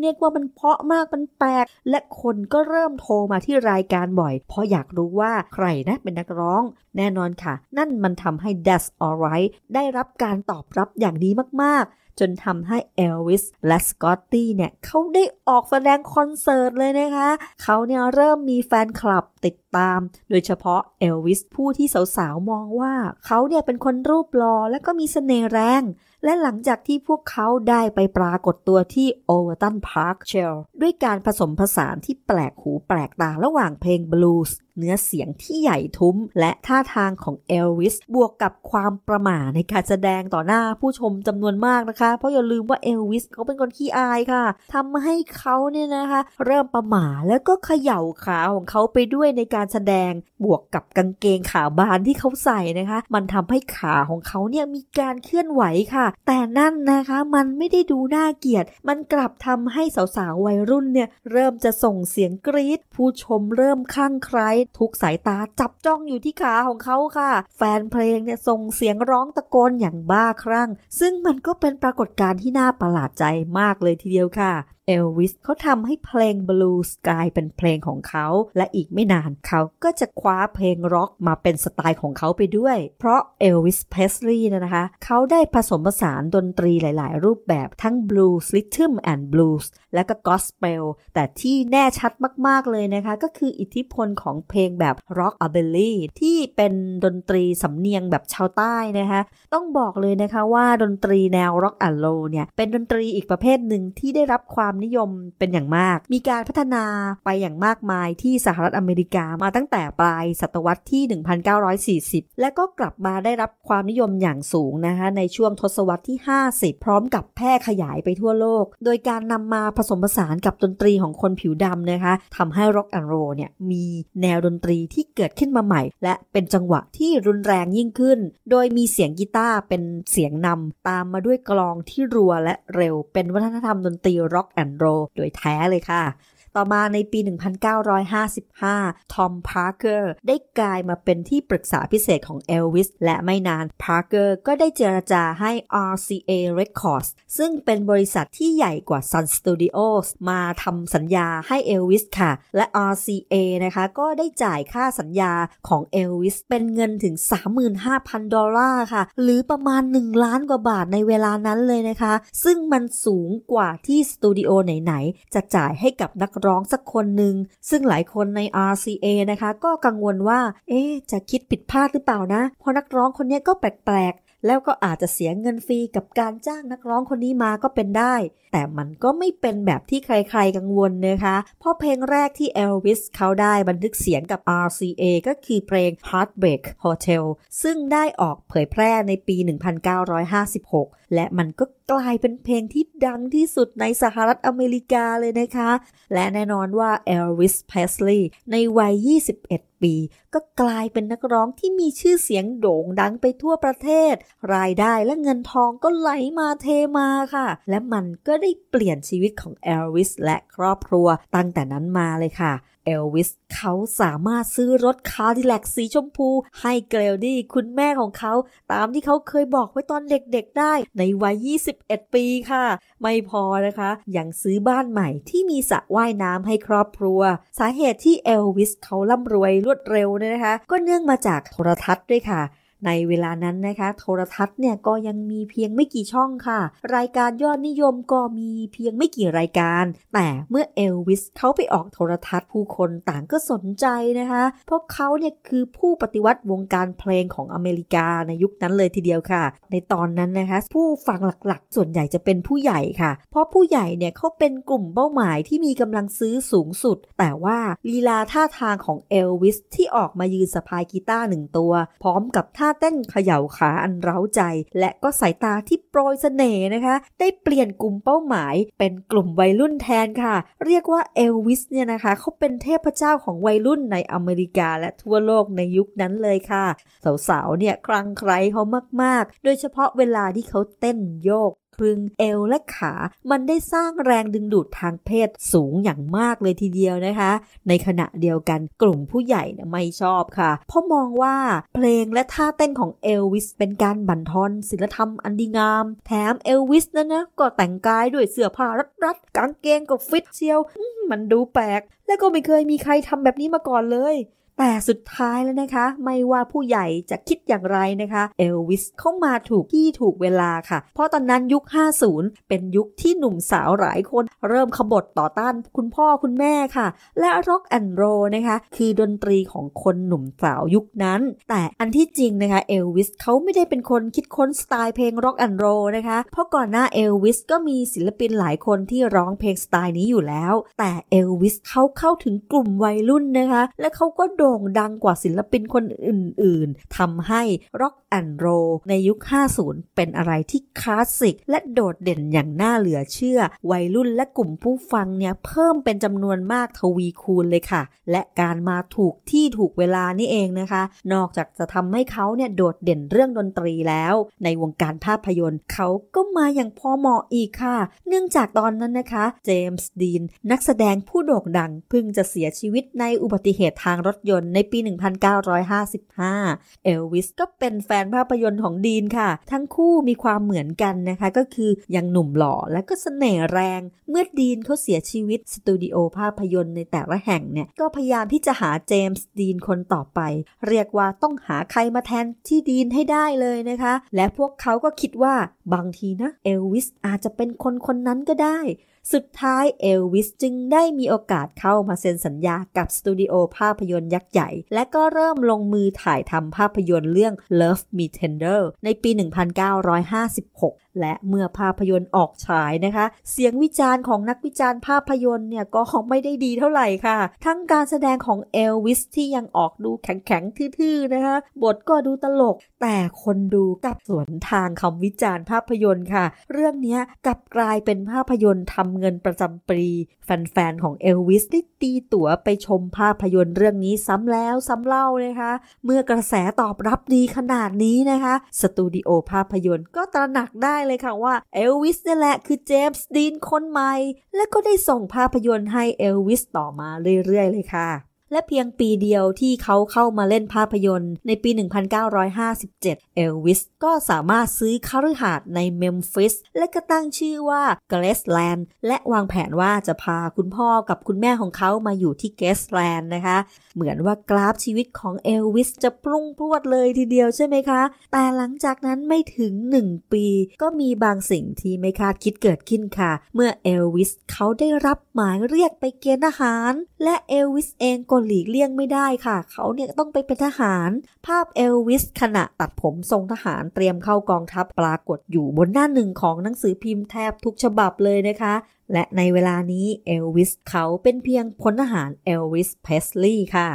เรียกว่ามันเพาะมากมันแปลก และคนก็เริ่มโทรมาที่รายการบ่อย เพราะอยากรู้ว่าใครนะเป็นนักร้อง แน่นอนค่ะ นั่นมันทำให้ That's Alright ได้รับการตอบรับอย่างดีมากๆ จนทำให้เอลวิสและสกอตตี้เนี่ยเขาได้ออกแสดงคอนเสิร์ตเลยนะคะ เขาเนี่ยเริ่มมีแฟนคลับติดตาม โดยเฉพาะเอลวิสผู้ที่สาวๆ มองว่า เขาเนี่ยเป็นคนรูปหล่อและก็มีเสน่ห์แรง และหลังจากที่พวกเขาได้ไปปรากฏตัวที่ Overton Park Shell ด้วยการผสมผสานที่แปลกหูแปลกตาระหว่างเพลงบลูส์เนื้อเสียงที่ใหญ่ทุ้ม และท่าทางของเอลวิสบวกกับความประหม่าในการแสดงต่อหน้าผู้ชมจำนวนมากนะคะ เพราะอย่าลืมว่าเอลวิสเขาเป็นคนขี้อายค่ะทำให้เขาเนี่ยนะคะ เริ่มประหม่าแล้วก็เขย่าขาของเขาไปด้วยในการแสดงบวกกับกางเกงขาบานที่เขาใส่นะคะ มันทำให้ขาของเขาเนี่ยมีการเคลื่อนไหวค่ะ แต่นั่นนะคะมันไม่ได้ดูน่าเกลียด มันกลับทำให้สาวๆวัยรุ่นเนี่ยเริ่มจะส่งเสียงกรี๊ดผู้ชมเริ่มคลั่งไคล้ทุกสายตาจับจ้องอยู่ที่ขาของเขาค่ะ แฟนเพลงเนี่ยส่งเสียงร้องตะโกนอย่างบ้าคลั่ง ซึ่งมันก็เป็นปรากฏการณ์ที่น่าประหลาดใจมากเลยทีเดียวค่ะ เอลวิสเขาทำให้เพลงบลูส์กลายเป็นเพลงของเขา และอีกไม่นานเขาก็จะคว้าเพลงร็อกมาเป็นสไตล์ของเขาไปด้วย เพราะเอลวิสเพสลีย์นะคะเขาได้ผสมผสานดนตรีหลาย ๆ รูปแบบทั้งบลูส์ rhythm and blues และก็กอสเปลแต่ที่แน่ชัดมาก ๆ เลยนะคะ ก็คืออิทธิพลของเพลงแบบ rockabilly ที่เป็นดนตรีสำเนียงแบบชาวใต้นะคะต้องบอกเลยนะคะว่าดนตรีแนวร็อกแอนด์โรลเนี่ยเป็นดนตรีอีกประเภทหนึ่งที่ได้รับความนิยมเป็นอย่างมาก มีการพัฒนาไปอย่างมากมายที่สหรัฐอเมริกามาตั้งแต่ปลายศตวรรษที่ 1940 และก็กลับมาได้รับความนิยมอย่างสูงนะคะในช่วงทศวรรษที่ 50 พร้อมกับแพร่ขยายไปทั่วโลก โดยการนำมาผสมผสานกับดนตรีของคนผิวดำนะคะทำให้ร็อกแอนด์โรลเนี่ยมีแนวดนตรีที่เกิดขึ้นมาใหม่ และเป็นจังหวะที่รุนแรงยิ่งขึ้น โดยมีเสียงกีตาร์เป็นเสียงนำตามมาด้วยกลองที่รัวและเร็วเป็นวัฒนธรรมดนตรีร็อกแอนด์โรล โดยแท้เลยค่ะ ต่อมาในปี 1955 ทอม พาร์เกอร์ ได้กลายมาเป็นที่ปรึกษาพิเศษของเอลวิส และไม่นาน พาร์เกอร์ก็ได้เจรจาให้ RCA Records ซึ่งเป็นบริษัทที่ใหญ่กว่า Sun Studios มาทำสัญญาให้เอลวิสค่ะ และ RCA นะคะก็ได้จ่ายค่าสัญญาของเอลวิสเป็นเงินถึง 35,000 ดอลลาร์ค่ะ หรือประมาณ 1 ล้านกว่าบาทในเวลานั้นเลยนะคะ ซึ่งมันสูงกว่าที่สตูดิโอไหน ๆ จะจ่ายให้กับนักร้องสักคนหนึ่ง ซึ่งหลายคนใน RCA นะคะ ก็กังวลว่า เอ๊จะคิดผิดพลาดหรือเปล่านะ เพราะนักร้องคนนี้ก็แปลกๆ แล้วก็อาจจะเสียเงินฟรีกับการจ้างนักร้องคนนี้มาก็เป็นได้ แต่มันก็ไม่เป็นแบบที่ใครๆกังวลนะคะ เพราะเพลงแรกที่เอลวิสเขาได้บันทึกเสียงกับ RCA ก็คือเพลง Heartbreak Hotel ซึ่งได้ออกเผยแพร่ในปี 1956 และมันก็กลายเป็นเพลงที่ดังที่สุดในสหรัฐอเมริกาเลยนะคะ และแน่นอนว่าเอลวิสเพสลีย์ในวัย 21 ปี ก็กลายเป็นนักร้องที่มีชื่อเสียงโด่งดังไปทั่วประเทศ รายได้และเงินทองก็ไหลมาเทมาค่ะ และมันก็ได้เปลี่ยนชีวิตของเอลวิสและครอบครัวตั้งแต่นั้นมาเลยค่ะเอลวิสเขาสามารถซื้อรถ Cadillac สีชมพู ให้แกลดิสคุณแม่ของเขา ตามที่เขาเคยบอกไว้ตอนเด็กๆได้ ในวัย 21 ปีค่ะ ไม่พอนะคะ ยังซื้อบ้านใหม่ที่มีสระว่ายน้ำให้ครอบครัว สาเหตุที่เอลวิสเขาร่ำรวยรวดเร็วเนี่ยนะคะ ก็เนื่องมาจากโทรทัศน์ด้วยค่ะ ในเวลานั้นนะคะ โทรทัศน์เนี่ยก็ยังมีเพียงไม่กี่ช่องค่ะ รายการยอดนิยมก็มีเพียงไม่กี่รายการ แต่เมื่อเอลวิสเขาไปออกโทรทัศน์ผู้คนต่างก็สนใจนะคะเพราะเขาเนี่ยคือผู้ปฏิวัติวงการเพลงของอเมริกาในยุคนั้นเลยทีเดียวค่ะ ในตอนนั้นนะคะ ผู้ฟังหลักๆ ส่วนใหญ่จะเป็นผู้ใหญ่ค่ะ เพราะผู้ใหญ่เนี่ยเขาเป็นกลุ่มเป้าหมายที่มีกำลังซื้อสูงสุด แต่ว่าลีลาท่าทางของเอลวิสที่ออกมายืนสะพายกีตาร์หนึ่งตัว พร้อมกับท่าเต้นเขย่าขาอันเร้าใจ และก็สายตาที่โปรยเสน่ห์นะคะ ได้เปลี่ยนกลุ่มเป้าหมาย เป็นกลุ่มวัยรุ่นแทนค่ะ เรียกว่าเอลวิสเนี่ยนะคะเขาเป็นเทพเจ้าของวัยรุ่นในอเมริกาและทั่วโลกในยุคนั้นเลยค่ะ สาวๆเนี่ยคลั่งไคล้เขามากๆ โดยเฉพาะเวลาที่เขาเต้นโยก คลึงเอวและขา มันได้สร้างแรงดึงดูดทางเพศสูงอย่างมากเลยทีเดียวนะคะ ในขณะเดียวกันกลุ่มผู้ใหญ่ไม่ชอบค่ะเพราะมองว่าเพลงและท่าเต้นของเอลวิสเป็นการบั่นทอนศิลธรรมอันดีงาม แถมเอลวิสนั้นนะก็แต่งกายด้วยเสื้อผ้ารัดๆกางเกงก็ฟิตเชียว มันดูแปลก และก็ไม่เคยมีใครทำแบบนี้มาก่อนเลย แต่สุดท้ายแล้วนะคะ ไม่ว่าผู้ใหญ่จะคิดอย่างไรนะคะเอลวิสเข้ามาถูกที่ถูกเวลาค่ะ เพราะตอนนั้นยุค 50 เป็นยุคที่หนุ่มสาวหลายคน เริ่มขบฏต่อต้านคุณพ่อคุณแม่ค่ะ และร็อกแอนด์โรลนะคะ คือดนตรีของคนหนุ่มสาวยุคนั้น แต่อันที่จริงนะคะเอลวิสเขาไม่ได้เป็นคนคิดค้นสไตล์เพลงร็อกแอนด์โรลนะคะ เพราะก่อนหน้าเอลวิสก็มีศิลปินหลายคนที่ร้องเพลงสไตล์นี้อยู่แล้ว แต่เอลวิสเขาเข้าถึงกลุ่มวัยรุ่นนะคะ และเขาก็โดงดังกว่าศิลปินคนอื่น ๆทำให้ร็อกแอนด์โรในยุค 50 เป็นอะไรที่คลาสสิก และโดดเด่นอย่างน่าเหลือเชื่อ วัยรุ่นและกลุ่มผู้ฟังเนี่ยเพิ่มเป็นจำนวนมากทวีคูณเลยค่ะ และการมาถูกที่ถูกเวลานี่เองนะคะ นอกจากจะทำให้เขาเนี่ยโดดเด่นเรื่องดนตรีแล้ว ในวงการภาพยนตร์เขาก็มาอย่างพอเหมาะอีกค่ะ เนื่องจากตอนนั้นนะคะ เจมส์ดีนนักแสดงผู้โด่งดังเพิ่งจะเสียชีวิตในอุบัติเหตุทางรถยยนตร์ในปี 1955 เอลวิสก็เป็นแฟนภาพยนตร์ของดีนค่ะ ทั้งคู่มีความเหมือนกันนะคะ ก็คือยังหนุ่มหล่อและก็เสน่ห์แรง เมื่อดีนเขาเสียชีวิตสตูดิโอภาพยนตร์ในแต่ละแห่งเนี่ย ก็พยายามที่จะหาเจมส์ดีนคนต่อไป เรียกว่าต้องหาใครมาแทนที่ดีนให้ได้เลยนะคะ และพวกเขาก็คิดว่าบางทีนะเอลวิสอาจจะเป็นคนคนนั้นก็ได้ สุดท้ายเอลวิสจึงได้มีโอกาสเข้ามาเซ็นสัญญากับสตูดิโอภาพยนตร์ยักษ์ใหญ่ และก็เริ่มลงมือถ่ายทำภาพยนตร์เรื่อง Love Me Tender ในปี 1956 และเมื่อภาพยนตร์ออกฉายนะคะ เสียงวิจารณ์ของนักวิจารณ์ภาพยนตร์เนี่ยก็ไม่ได้ดีเท่าไหร่ค่ะ ทั้งการแสดงของเอลวิสที่ยังออกดูแข็งๆ ทื่อๆ นะคะ บทก็ดูตลก แต่คนดูกลับสวนทางคำวิจารณ์ภาพยนตร์ค่ะ เรื่องนี้กลับกลายเป็นภาพยนตร์ทำเงินประจำปี แฟนๆ ของเอลวิสได้ตีตั๋วไปชมภาพยนตร์เรื่องนี้ซ้ำแล้วซ้ำเล่านะคะ เมื่อกระแสตอบรับดีขนาดนี้นะคะ สตูดิโอภาพยนตร์ก็ตระหนักได้เลยค่ะว่าเอลวิสนี่แหละคือเจมส์ดีนคนใหม่ และก็ได้ส่งภาพยนตร์ให้เอลวิสต่อมาเรื่อยๆ เลยค่ะ และเพียงปีเดียวที่เขาเข้ามาเล่นภาพยนตร์ในปี 1957 เอลวิสก็สามารถซื้อคฤหาสน์ในเมมฟิสและก็ตั้งชื่อว่าเกรสแลนด์และวางแผนว่าจะพาคุณพ่อกับคุณแม่ของเขามาอยู่ที่เกรสแลนด์นะคะ เหมือนว่ากราฟชีวิตของเอลวิสจะพุ่งพรวดเลยทีเดียวใช่ไหมคะ แต่หลังจากนั้นไม่ถึง 1 ปี ก็มีบางสิ่งที่ไม่คาดคิดเกิดขึ้นค่ะ เมื่อเอลวิสเขาได้รับหมายเรียกไปเกณฑ์ทหาร และเอลวิสเองก็หลีกเลี่ยงไม่ได้ค่ะ เขาเนี่ยต้องไปเป็นทหาร ภาพเอลวิสขณะตัดผมทรงทหารเตรียมเข้ากองทัพปรากฏอยู่บนหน้าหนึ่งของหนังสือพิมพ์แทบทุกฉบับเลยนะคะ และในเวลานี้เอลวิสเขาเป็นเพียงพลทหารเอลวิสเพรสลีย์ค่ะ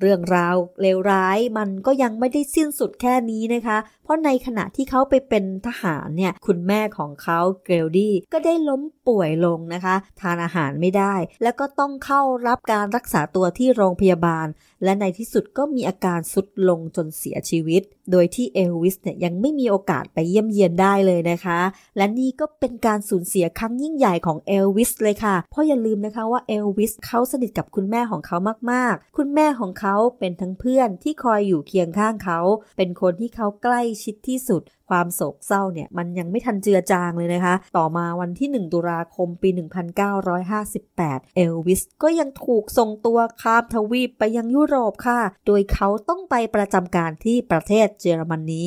เรื่องราวเลวร้ายมันก็ยังไม่ได้สิ้นสุดแค่นี้นะคะ เพราะในขณะที่เขาไปเป็นทหารเนี่ยคุณแม่ของเขาเกลดิสก็ได้ล้มป่วยลงนะคะ ทานอาหารไม่ได้ แล้วก็ต้องเข้ารับการรักษาตัวที่โรงพยาบาล และในที่สุดก็มีอาการสุดลงจนเสียชีวิต โดยที่เอลวิสเนี่ยยังไม่มีโอกาสไปเยี่ยมเยียนได้เลยนะคะ และนี่ก็เป็นการสูญเสียครั้งยิ่งใหญ่ของเอลวิสเลยค่ะ เพราะอย่าลืมนะคะว่าเอลวิสเขาสนิทกับคุณแม่ของเขามากๆ คุณแม่ของเขาเป็นทั้งเพื่อนที่คอยอยู่เคียงข้างเขา เป็นคนที่เขาใกล้ชิดที่สุด ความโศกเศร้าเนี่ยมันยังไม่ทันเจือจางเลยนะคะ ต่อมาวันที่ 1 ตุลาคมปี 1958 เอลวิสก็ยังถูกส่งตัวข้ามทวีปไปยังยุโรปค่ะ โดยเขาต้องไปประจำการที่ประเทศเยอรมนี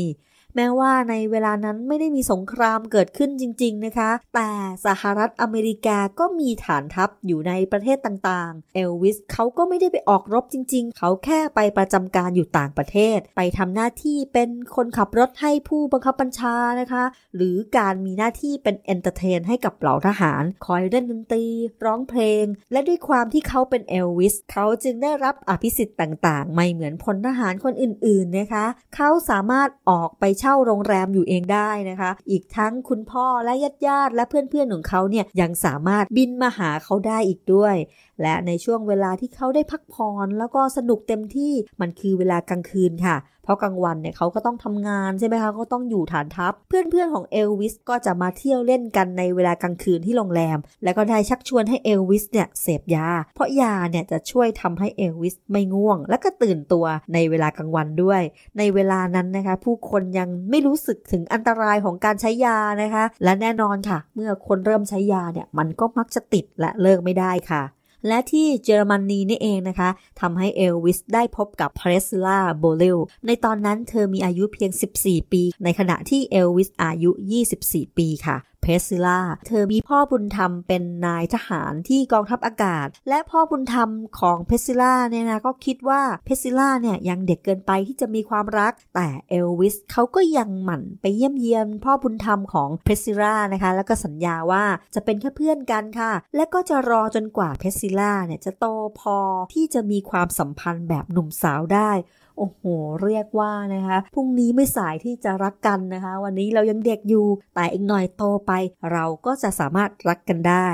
แม้ว่าในเวลานั้นไม่ได้มีสงครามเกิดขึ้นจริง ๆ นะคะ แต่สหรัฐอเมริกาก็มีฐานทัพอยู่ในประเทศต่างๆ เอลวิสเขาก็ไม่ได้ไปออกรบจริง ๆ เขาแค่ไปประจำการอยู่ต่างประเทศ ไปทำหน้าที่เป็นคนขับรถให้ผู้บังคับบัญชานะคะ หรือการมีหน้าที่เป็น entertain ให้กับเหล่าทหารคอยเล่นดนตรี ร้องเพลง และด้วยความที่เขาเป็นเอลวิสเขาจึงได้รับอภิสิทธิ์ต่างๆ ไม่เหมือนพลทหารคนอื่นๆนะคะ เขาสามารถออกไปเช่าโรงแรมอยู่เองได้นะคะ อีกทั้งคุณพ่อและญาติญาติและเพื่อนๆของเขาเนี่ยยังสามารถบินมาหาเขาได้อีกด้วย และในช่วงเวลาที่เขาได้พักผ่อนแล้วก็สนุกเต็มที่มันคือเวลากลางคืนค่ะเพราะกลางวันเนี่ยเขาก็ต้องทำงานใช่ไหมคะก็ต้องอยู่ฐานทัพ เพื่อนๆของเอลวิสก็จะมาเที่ยวเล่นกันในเวลากลางคืนที่โรงแรม แล้วก็ได้ชักชวนให้เอลวิสเนี่ยเสพยา เพราะยาเนี่ยจะช่วยทำให้เอลวิสไม่ง่วง และก็ตื่นตัวในเวลากลางวันด้วย ในเวลานั้นนะคะ ผู้คนยังไม่รู้สึกถึงอันตรายของการใช้ยานะคะ และแน่นอนค่ะ เมื่อคนเริ่มใช้ยาเนี่ยมันก็มักจะติดและเลิกไม่ได้ค่ะ และที่เยอรมนีนี่เองนะคะทำให้เอลวิสได้พบกับเพรสซิลล่าโบลิเยอในตอนนั้นเธอมีอายุเพียง 14 ปี ในขณะที่เอลวิสอายุ 24 ปีค่ะ เพรสซิลล่า เธอมีพ่อบุญธรรมเป็นนายทหารที่กองทัพอากาศ และพ่อบุญธรรมของเพรสซิลล่าเนี่ยนะก็คิดว่าเพรสซิลล่าเนี่ยยังเด็กเกินไปที่จะมีความรัก แต่เอลวิสเขาก็ยังหมั่นไปเยี่ยมเยียนพ่อบุญธรรมของเพรสซิลล่านะคะ แล้วก็สัญญาว่าจะเป็นแค่เพื่อนกันค่ะ และก็จะรอจนกว่าเพซิล่าเนี่ยจะโตพอที่จะมีความสัมพันธ์แบบหนุ่มสาวได้ โอ้โห เรียกว่านะคะพรุ่งนี้ไม่สายที่จะรักกันนะคะ วันนี้เรายังเด็กอยู่ แต่อีกหน่อยโตไป เราก็จะสามารถรักกันได้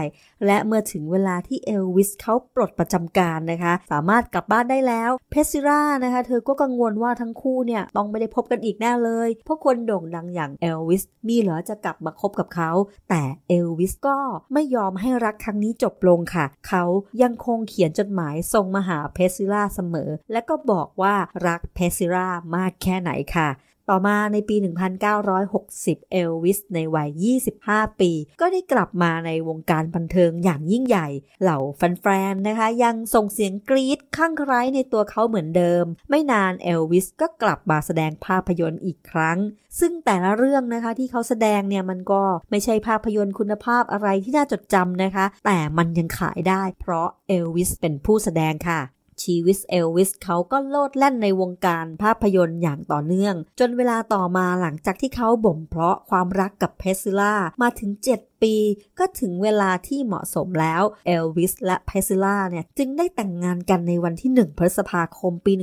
และเมื่อถึงเวลาที่เอลวิสเขาปลดประจำการนะคะ สามารถกลับบ้านได้แล้วเพซิร่านะคะ เธอก็กังวลว่าทั้งคู่เนี่ยต้องไม่ได้พบกันอีกแน่เลย เพราะคนโด่งดังอย่างเอลวิสมีเหรอจะกลับมาคบกับเขา แต่เอลวิสก็ไม่ยอมให้รักครั้งนี้จบลงค่ะ เขายังคงเขียนจดหมายส่งมาหาเพซิราเสมอ และก็บอกว่ารักเพซิรามากแค่ไหนค่ะ ต่อมาในปี 1960 เอลวิสในวัย 25 ปี ก็ได้กลับมาในวงการบันเทิงอย่างยิ่งใหญ่ เหล่าแฟนๆ นะคะ ยังส่งเสียงกรี๊ดข้างใครในตัวเขาเหมือนเดิม ไม่นานเอลวิสก็กลับมาแสดงภาพยนตร์อีกครั้ง ซึ่งแต่ละเรื่องนะคะที่เขาแสดงเนี่ยมันก็ไม่ใช่ภาพยนตร์คุณภาพอะไรที่น่าจดจำนะคะ แต่มันยังขายได้ เพราะเอลวิสเป็นผู้แสดงค่ะ ชีวิสเอลวิสเขาก็โลดแล่นในวงการภาพยนตร์อย่างต่อเนื่อง จนเวลาต่อมาหลังจากที่เขาบ่มเพาะความรักกับเพซิล่ามาถึง 7 ปีก็ถึงเวลาที่เหมาะสมแล้วเอลวิสและเพซิล่าเนี่ยจึงได้แต่งงานกันในวันที่ 1 พฤษภาคมปี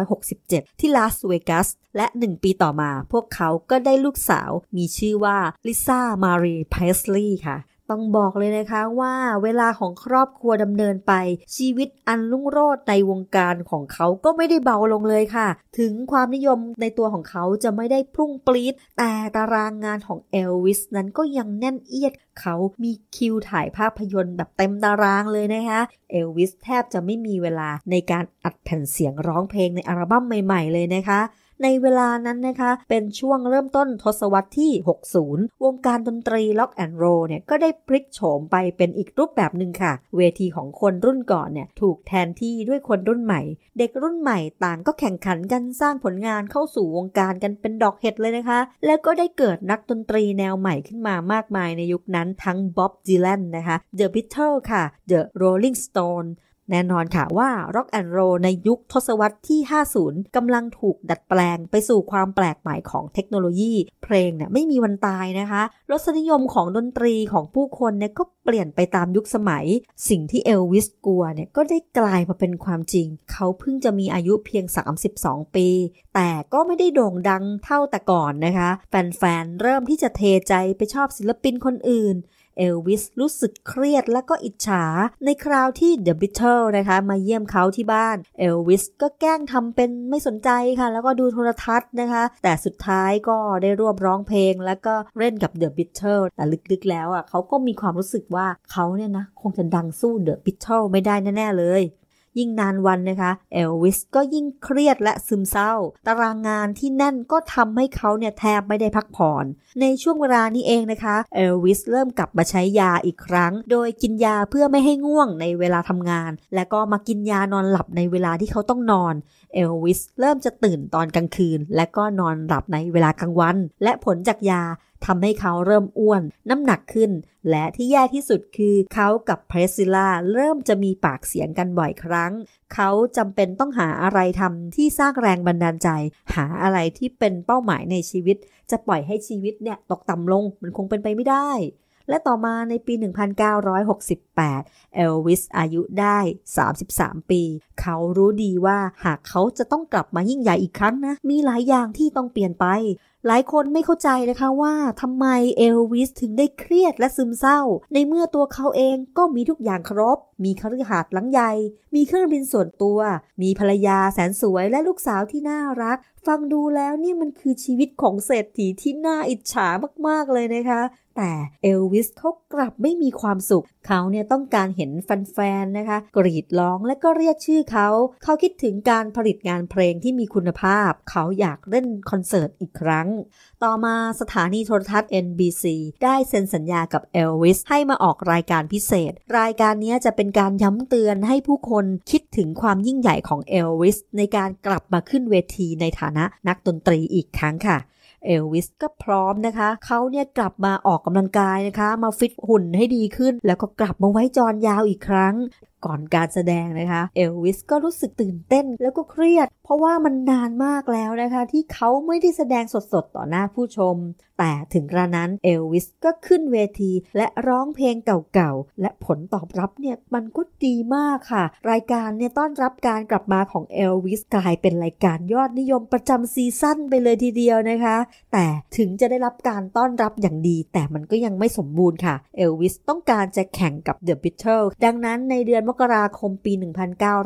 1967 ที่ลาสเวกัสและ 1 ปีต่อมา พวกเขาก็ได้ลูกสาวมีชื่อว่าลิซ่ามารีเพสลีย์ค่ะ ต้องบอกเลยนะคะว่าเวลาของครอบครัวดำเนินไป ชีวิตอันรุ่งโรจน์ในวงการของเขาก็ไม่ได้เบาลงเลยค่ะ ถึงความนิยมในตัวของเขาจะไม่ได้พุ่งปรี๊ดแต่ตารางงานของเอลวิสนั้นก็ยังแน่นเอียด เขามีคิวถ่ายภาพยนตร์แบบเต็มตารางเลยนะคะเอลวิสแทบจะไม่มีเวลาในการอัดแผ่นเสียงร้องเพลงในอัลบั้มใหม่ ๆ เลยนะคะ ในเวลานั้นนะคะ เป็นช่วงเริ่มต้นทศวรรษที่ 60 วงการดนตรีร็อกแอนด์โรลเนี่ยก็ได้พลิกโฉมไปเป็นอีกรูปแบบหนึ่งค่ะ เวทีของคนรุ่นก่อนเนี่ยถูกแทนที่ด้วยคนรุ่นใหม่ เด็กรุ่นใหม่ต่างก็แข่งขันกันสร้างผลงานเข้าสู่วงการกันเป็นดอกเห็ดเลยนะคะ แล้วก็ได้เกิดนักดนตรีแนวใหม่ขึ้นมามากมายในยุคนั้นทั้งบ๊อบดีแลนนะคะ The Beatles ค่ะ The Rolling Stone แน่นอนค่ะว่า Rock and Roll ในยุคทศวรรษที่ 50 กำลังถูกดัดแปลงไปสู่ความแปลกใหม่ของเทคโนโลยี เพลงเนี่ยไม่มีวันตายนะคะรสนิยมของดนตรีของผู้คนเนี่ยก็เปลี่ยนไปตามยุคสมัย สิ่งที่เอลวิสกลัวเนี่ยก็ได้กลายมาเป็นความจริง เขาเพิ่งจะมีอายุเพียง 32 ปี แต่ก็ไม่ได้โด่งดังเท่าแต่ก่อนนะคะ แฟนๆ เริ่มที่จะเทใจไปชอบศิลปินคนอื่น เอลวิสรู้สึกเครียดและก็อิจฉา ในคราวที่ The Beatles นะคะ มาเยี่ยมเขาที่บ้านเอลวิสก็แกล้งทำเป็นไม่สนใจค่ะ แล้วก็ดูโทรทัศน์นะคะ แต่สุดท้ายก็ได้ร่วมร้องเพลง แล้วก็เล่นกับ The Beatles แต่ลึกๆแล้วอะเขาก็มีความรู้สึกว่าเขาเนี่ยนะ คงจะดังสู้ The Beatles ไม่ได้แน่ๆเลย ยิ่งนานวันนะคะเอลวิสก็ยิ่งเครียดและซึมเศร้า ตารางงานที่แน่นก็ทำให้เขาเนี่ยแทบไม่ได้พักผ่อน ในช่วงเวลานี้เองนะคะเอลวิสเริ่มกลับมาใช้ยาอีกครั้ง โดยกินยาเพื่อไม่ให้ง่วงในเวลาทำงาน และก็มากินยานอนหลับในเวลาที่เขาต้องนอนเอลวิสเริ่มจะตื่นตอนกลางคืน และก็นอนหลับในเวลากลางวัน และผลจากยา ทำให้เขาเริ่มอ้วน น้ำหนักขึ้น และที่แย่ที่สุดคือเขากับเพรสซิล่าเริ่มจะมีปากเสียงกันบ่อยครั้ง เขาจำเป็นต้องหาอะไรทำที่สร้างแรงบันดาลใจ หาอะไรที่เป็นเป้าหมายในชีวิต จะปล่อยให้ชีวิตเนี่ยตกต่ำลงมันคงเป็นไปไม่ได้และต่อมาในปี 1968 เอลวิสอายุได้ 33 ปี เขารู้ดีว่าหากเขาจะต้องกลับมายิ่งใหญ่อีกครั้งนะ มีหลายอย่างที่ต้องเปลี่ยนไปหลายคนไม่เข้าใจนะคะว่าทำไมเอลวิสถึงได้เครียดและซึมเศร้า ในเมื่อตัวเขาเองก็มีทุกอย่างครบ มีคฤหาสน์หลังใหญ่ มีเครื่องบินส่วนตัว มีภรรยาแสนสวยและลูกสาวที่น่ารัก ฟังดูแล้วนี่มันคือชีวิตของเศรษฐีที่น่าอิจฉามากๆเลยนะคะ แต่เอลวิสเขากลับไม่มีความสุข เขาเนี่ยต้องการเห็นแฟนๆนะคะ กรีดร้องและก็เรียกชื่อเขา เขาคิดถึงการผลิตงานเพลงที่มีคุณภาพ เขาอยากเล่นคอนเสิร์ตอีกครั้ง ต่อมาสถานีโทรทัศน์ NBC ได้เซ็นสัญญากับเอลวิสให้มาออกรายการพิเศษ รายการนี้จะเป็นการย้ำเตือนให้ผู้คนคิดถึงความยิ่งใหญ่ของเอลวิสในการกลับมาขึ้นเวทีในฐานะนักดนตรีอีกครั้งค่ะ เอลวิสก็พร้อมนะคะ เขาเนี่ยกลับมาออกกำลังกายนะคะ มาฟิตหุ่นให้ดีขึ้น แล้วก็กลับมาไว้จอนยาวอีกครั้งก่อนการแสดงนะคะ เอลวิสก็รู้สึกตื่นเต้นแล้วก็เครียด เพราะว่ามันนานมากแล้วนะคะ ที่เขาไม่ได้แสดงสดๆ ต่อหน้าผู้ชม แต่ถึงกระนั้นเอลวิสก็ขึ้นเวทีและร้องเพลงเก่าๆ และผลตอบรับเนี่ยมันก็ดีมากค่ะ รายการเนี่ยต้อนรับการกลับมาของเอลวิสกลายเป็นรายการยอดนิยมประจำ season ไปเลยทีเดียวนะคะ แต่ถึงจะได้รับการต้อนรับอย่างดี แต่มันก็ยังไม่สมบูรณ์ค่ะเอลวิสต้องการจะแข่งกับ The Beatles ดังนั้นในเดือนมกราคมปี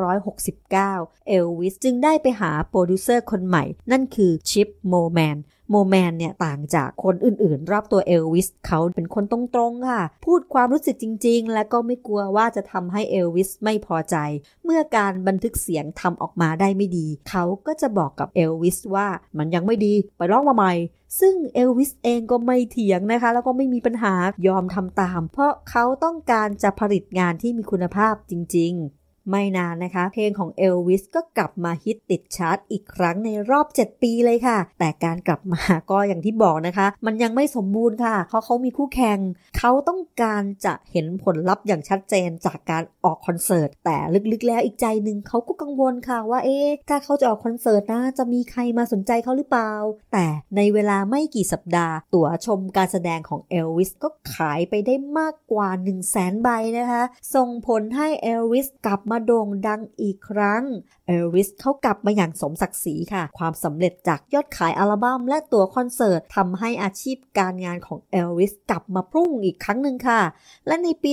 1969 เอลวิสจึงได้ไปหาโปรดิวเซอร์คนใหม่ นั่นคือชิปโมแมน โมแมนเนี่ยต่างจากคนอื่นๆ รอบตัวเอลวิสเขาเป็นคนตรงๆค่ะ พูดความรู้สึกจริงๆ และก็ไม่กลัวว่าจะทำให้เอลวิสไม่พอใจ เมื่อการบันทึกเสียงทำออกมาได้ไม่ดี เขาก็จะบอกกับเอลวิสว่ามันยังไม่ดีไปร้องมาใหม่ซึ่งเอลวิสเองก็ไม่เถียงนะคะ แล้วก็ไม่มีปัญหายอมทำตาม เพราะเขาต้องการจะผลิตงานที่มีคุณภาพจริง ๆ ไม่นานนะคะ เพลงของเอลวิสก็กลับมาฮิตติดชาร์ตอีกครั้งในรอบ 7 ปีเลยค่ะ แต่การกลับมาก็อย่างที่บอกนะคะ มันยังไม่สมบูรณ์ค่ะ เพราะเขามีคู่แข่ง เขาต้องการจะเห็นผลลัพธ์อย่างชัดเจนจากการออกคอนเสิร์ต แต่ลึกๆแล้วอีกใจหนึ่งเขาก็กังวลค่ะว่าเอ๊ะถ้าเขาจะออกคอนเสิร์ตนะจะมีใครมาสนใจเขาหรือเปล่า แต่ในเวลาไม่กี่สัปดาห์ ตั๋วชมการแสดงของเอลวิสก็ขายไปได้มากกว่า 1 0 0 0 0แสนใบนะคะ ส่งผลให้เอลวิสกลับมาโด่งดังอีกครั้งเอลวิสเขากลับมาอย่างสมศักดิ์ศรีค่ะ ความสำเร็จจากยอดขายอัลบั้มและตัวคอนเสิร์ตทำให้อาชีพการงานของเอลวิสกลับมาพุ่งอีกครั้งหนึ่งค่ะ และในปี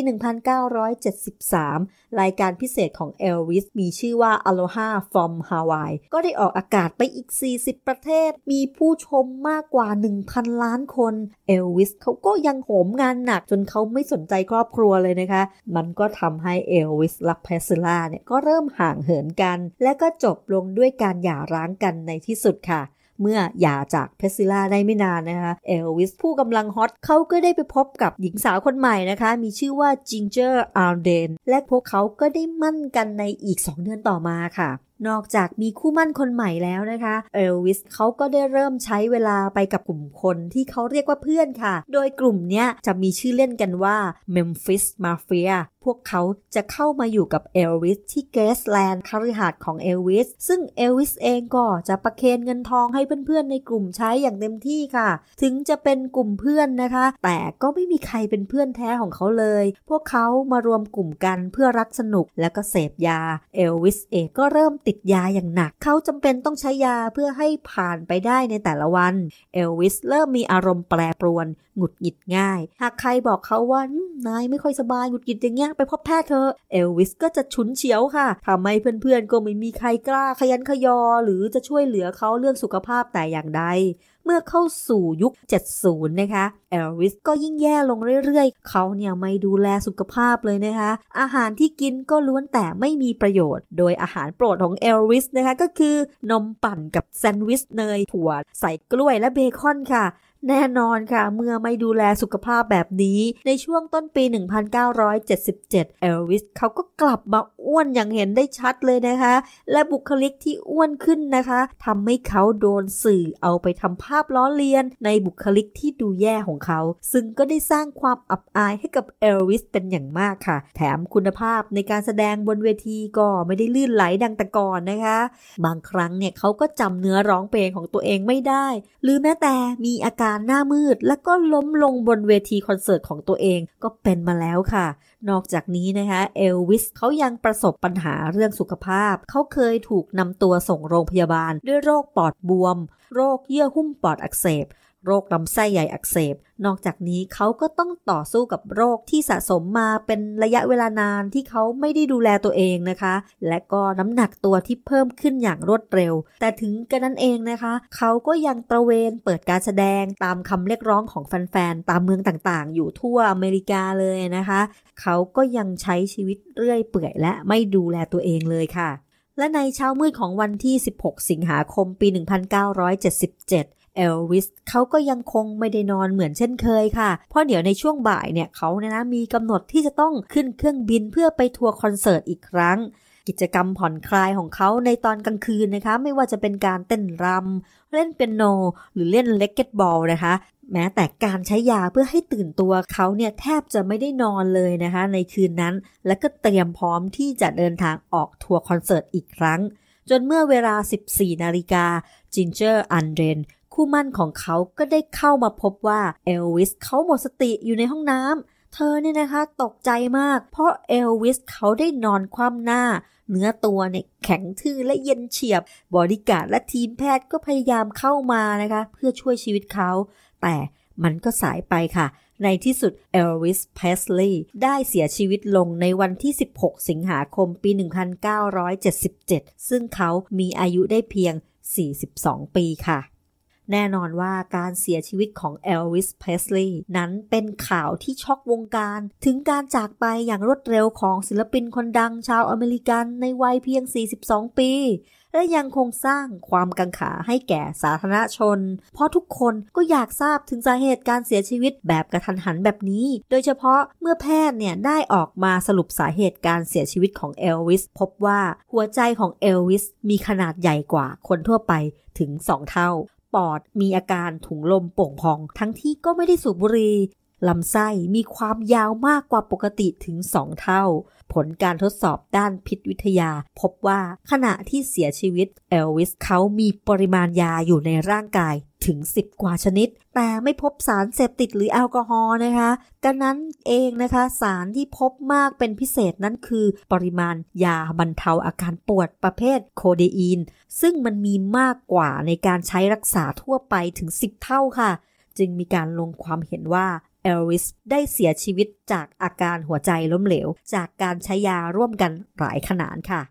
1973 รายการพิเศษของเอลวิสมีชื่อว่า Aloha from Hawaii ก็ได้ออกอากาศไปอีก 40 ประเทศ มีผู้ชมมากกว่า 1,000 ล้านคนเอลวิสเขาก็ยังโหมงานหนักจนเขาไม่สนใจครอบครัวเลยนะคะ มันก็ทำให้เอลวิสและเพรสซิลล่าเนี่ยก็เริ่มห่างเหินกันและก็จบลงด้วยการหย่าร้างกันในที่สุดค่ะ เมื่อหย่าจากเพรสซิลล่าได้ไม่นานนะคะเอลวิสผู้กำลัง hot เขาก็ได้ไปพบกับหญิงสาวคนใหม่นะคะ มีชื่อว่าจินเจอร์อัลเดนและพวกเขาก็ได้หมั้นกันในอีก 2 เดือนต่อมาค่ะ นอกจากมีคู่หมั้นคนใหม่แล้วนะคะเอลวิสเขาก็ได้เริ่มใช้เวลาไปกับกลุ่มคนที่เขาเรียกว่าเพื่อนค่ะ โดยกลุ่มนี้จะมีชื่อเล่นกันว่า Memphis Mafia พวกเขาจะเข้ามาอยู่กับเอลวิสที่เกรสแลนด์คฤหาสน์ของเอลวิสซึ่งเอลวิสเองก็จะประเคนเงินทองให้เพื่อนๆในกลุ่มใช้อย่างเต็มที่ค่ะ ถึงจะเป็นกลุ่มเพื่อนนะคะ แต่ก็ไม่มีใครเป็นเพื่อนแท้ของเขาเลย พวกเขามารวมกลุ่มกันเพื่อรักสนุกและก็เสพยาเอลวิสเองก็เริ่มติติดยาอย่างหนัก เขาจำเป็นต้องใช้ยาเพื่อให้ผ่านไปได้ในแต่ละวัน เอลวิสเริ่มมีอารมณ์แปรปรวน หงุดหงิดง่าย หากใครบอกเขาว่านายไม่ค่อยสบายหงุดหงิดอย่างเงี้ยไปพบแพทย์เถอะเอลวิสก็จะฉุนเฉียวค่ะทำให้เพื่อนๆก็ไม่มีใครกล้าขยันขยอ หรือจะช่วยเหลือเขาเรื่องสุขภาพแต่อย่างใด เมื่อเข้าสู่ยุค 70 นะคะเอลวิสก็ยิ่งแย่ลงเรื่อยๆ เขาเนี่ยไม่ดูแลสุขภาพเลยนะคะ อาหารที่กินก็ล้วนแต่ไม่มีประโยชน์ โดยอาหารโปรดของเอลวิสนะคะก็คือนมปั่นกับแซนด์วิชเนยถั่วใส่กล้วยและเบคอนค่ะ แน่นอนค่ะ เมื่อไม่ดูแลสุขภาพแบบนี้ ในช่วงต้นปี 1977 เอลวิสเขาก็กลับมาอ้วนอย่างเห็นได้ชัดเลยนะคะ และบุคลิกที่อ้วนขึ้นนะคะทำให้เขาโดนสื่อเอาไปทำภาพล้อเลียน ในบุคลิกที่ดูแย่ของเขา ซึ่งก็ได้สร้างความอับอายให้กับเอลวิสเป็นอย่างมากค่ะ แถมคุณภาพในการแสดงบนเวทีก็ไม่ได้ลื่นไหลดังแต่ก่อนนะคะ บางครั้งเนี่ยเขาก็จำเนื้อร้องเพลงของตัวเองไม่ได้ หรือแม้แต่มีอาการการหน้ามืด แล้วก็ล้มลงบนเวทีคอนเสิร์ตของตัวเองก็เป็นมาแล้วค่ะ นอกจากนี้นะคะเอลวิสเขายังประสบปัญหาเรื่องสุขภาพ เขาเคยถูกนำตัวส่งโรงพยาบาล ด้วยโรคปอดบวม โรคเยื่อหุ้มปอดอักเสบ โรคลำไส้ใหญ่อักเสบ นอกจากนี้เขาก็ต้องต่อสู้กับโรคที่สะสมมาเป็นระยะเวลานานที่เขาไม่ได้ดูแลตัวเองนะคะ และก็น้ำหนักตัวที่เพิ่มขึ้นอย่างรวดเร็ว แต่ถึงกระนั้นเองนะคะ เขาก็ยังตระเวนเปิดการแสดงตามคำเรียกร้องของแฟนๆ ตามเมืองต่างๆ อยู่ทั่วอเมริกาเลยนะคะ เขาก็ยังใช้ชีวิตเรื่อยเปื่อยและไม่ดูแลตัวเองเลยค่ะและในเช้ามืดของวันที่ 16 สิงหาคม ปี 1977 เอลวิสเขาก็ยังคงไม่ได้นอนเหมือนเช่นเคยค่ะ เพราะเดี๋ยวในช่วงบ่ายเนี่ยเขาเนี่ยนะมีกำหนดที่จะต้องขึ้นเครื่องบินเพื่อไปทัวร์คอนเสิร์ตอีกครั้ง กิจกรรมผ่อนคลายของเขาในตอนกลางคืนนะคะ ไม่ว่าจะเป็นการเต้นรำเล่นเปียโน หรือเล่น racquetball นะคะแม้แต่การใช้ยาเพื่อให้ตื่นตัวเขาเนี่ยแทบจะไม่ได้นอนเลยนะคะ ในคืนนั้น และก็เตรียมพร้อมที่จะเดินทางออกทัวร์คอนเสิร์ตอีกครั้ง จนเมื่อเวลา 14 นาฬิกาจินเจอร์อัลเดน คู่หมั้นของเขาก็ได้เข้ามาพบว่าเอลวิสเขาหมดสติอยู่ในห้องน้ำ เธอเนี่ยนะคะตกใจมาก เพราะเอลวิสเขาได้นอนคว่ำหน้า เนื้อตัวเนี่ยแข็งทื่อและเย็นเฉียบ บอดี้การ์ดและทีมแพทย์ก็พยายามเข้ามานะคะ เพื่อช่วยชีวิตเขา แต่มันก็สายไปค่ะ ในที่สุดเอลวิสเพรสลีย์ได้เสียชีวิตลงในวันที่ 16 สิงหาคมปี 1977 ซึ่งเขามีอายุได้เพียง 42 ปีค่ะ แน่นอนว่าการเสียชีวิตของเอลวิสเพสลีย์นั้นเป็นข่าวที่ช็อกวงการ ถึงการจากไปอย่างรวดเร็วของศิลปินคนดังชาวอเมริกันในวัยเพียง 42 ปี และยังคงสร้างความกังขาให้แก่สาธารณชน เพราะทุกคนก็อยากทราบถึงสาเหตุการเสียชีวิตแบบกระทันหันแบบนี้ โดยเฉพาะเมื่อแพทย์เนี่ยได้ออกมาสรุปสาเหตุการเสียชีวิตของเอลวิสพบว่าหัวใจของเอลวิสมีขนาดใหญ่กว่าคนทั่วไปถึง 2 เท่า ปอด มีอาการถุงลมโป่งพอง ทั้งที่ก็ไม่ได้สูบบุหรี่ ลำไส้มีความยาวมากกว่าปกติถึง 2 เท่า ผลการทดสอบด้านพิษวิทยา พบว่าขณะที่เสียชีวิตเอลวิสเขามีปริมาณยาอยู่ในร่างกายถึง 10 กว่าชนิด แต่ไม่พบสารเสพติดหรือแอลกอฮอล์นะคะดังนั้นเองนะคะสารที่พบมากเป็นพิเศษนั่นคือ ปริมาณยาบรรเทาอาการปวดประเภทโคเดอีน ซึ่งมันมีมากกว่าในการใช้รักษาทั่วไปถึง 10 เท่าค่ะ จึงมีการลงความเห็นว่า เอลวิสได้เสียชีวิตจากอาการหัวใจล้มเหลว จากการใช้ยาร่วมกันหลายขนาดค่ะ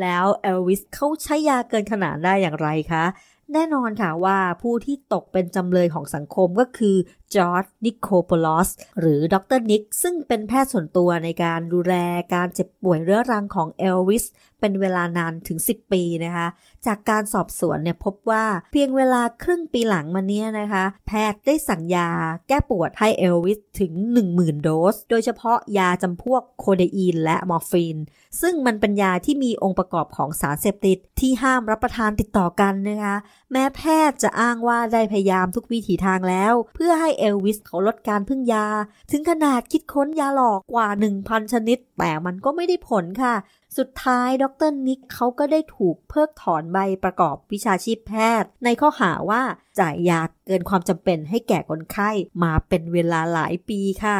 แล้วเอลวิสเขาใช้ยาเกินขนาดได้อย่างไรคะ แน่นอนค่ะว่าผู้ที่ตกเป็นจำเลยของสังคมก็คือจอร์จนิโคโปลอสหรือดรนิกซึ่งเป็นแพทย์ส่วนตัวในการดูแลการเจ็บป่วยเรื้อรังของเอลวิส เป็นเวลานานถึง 10 ปีนะคะ จากการสอบสวนเนี่ยพบว่าเพียงเวลาครึ่งปีหลังมาเนี้ยนะคะ แพทย์ได้สั่งยาแก้ปวดให้เอลวิสถึง 10,000 โดส โดยเฉพาะยาจำพวกโคเดอีนและมอร์ฟีน ซึ่งมันเป็นยาที่มีองค์ประกอบของสารเสพติดที่ห้ามรับประทานติดต่อกันนะคะ แม้แพทย์จะอ้างว่าได้พยายามทุกวิถีทางแล้ว เพื่อให้เอลวิสเขาลดการพึ่งยา ถึงขนาดคิดค้นยาหลอกกว่า 1,000 ชนิด แต่มันก็ไม่ได้ผลค่ะ สุดท้ายดรนิกเขาก็ได้ถูกเพิกถอนใบประกอบวิชาชีพแพทย์ ในข้อหาว่าจ่ายยาเกินความจำเป็นให้แก่คนไข้มาเป็นเวลาหลายปีค่ะ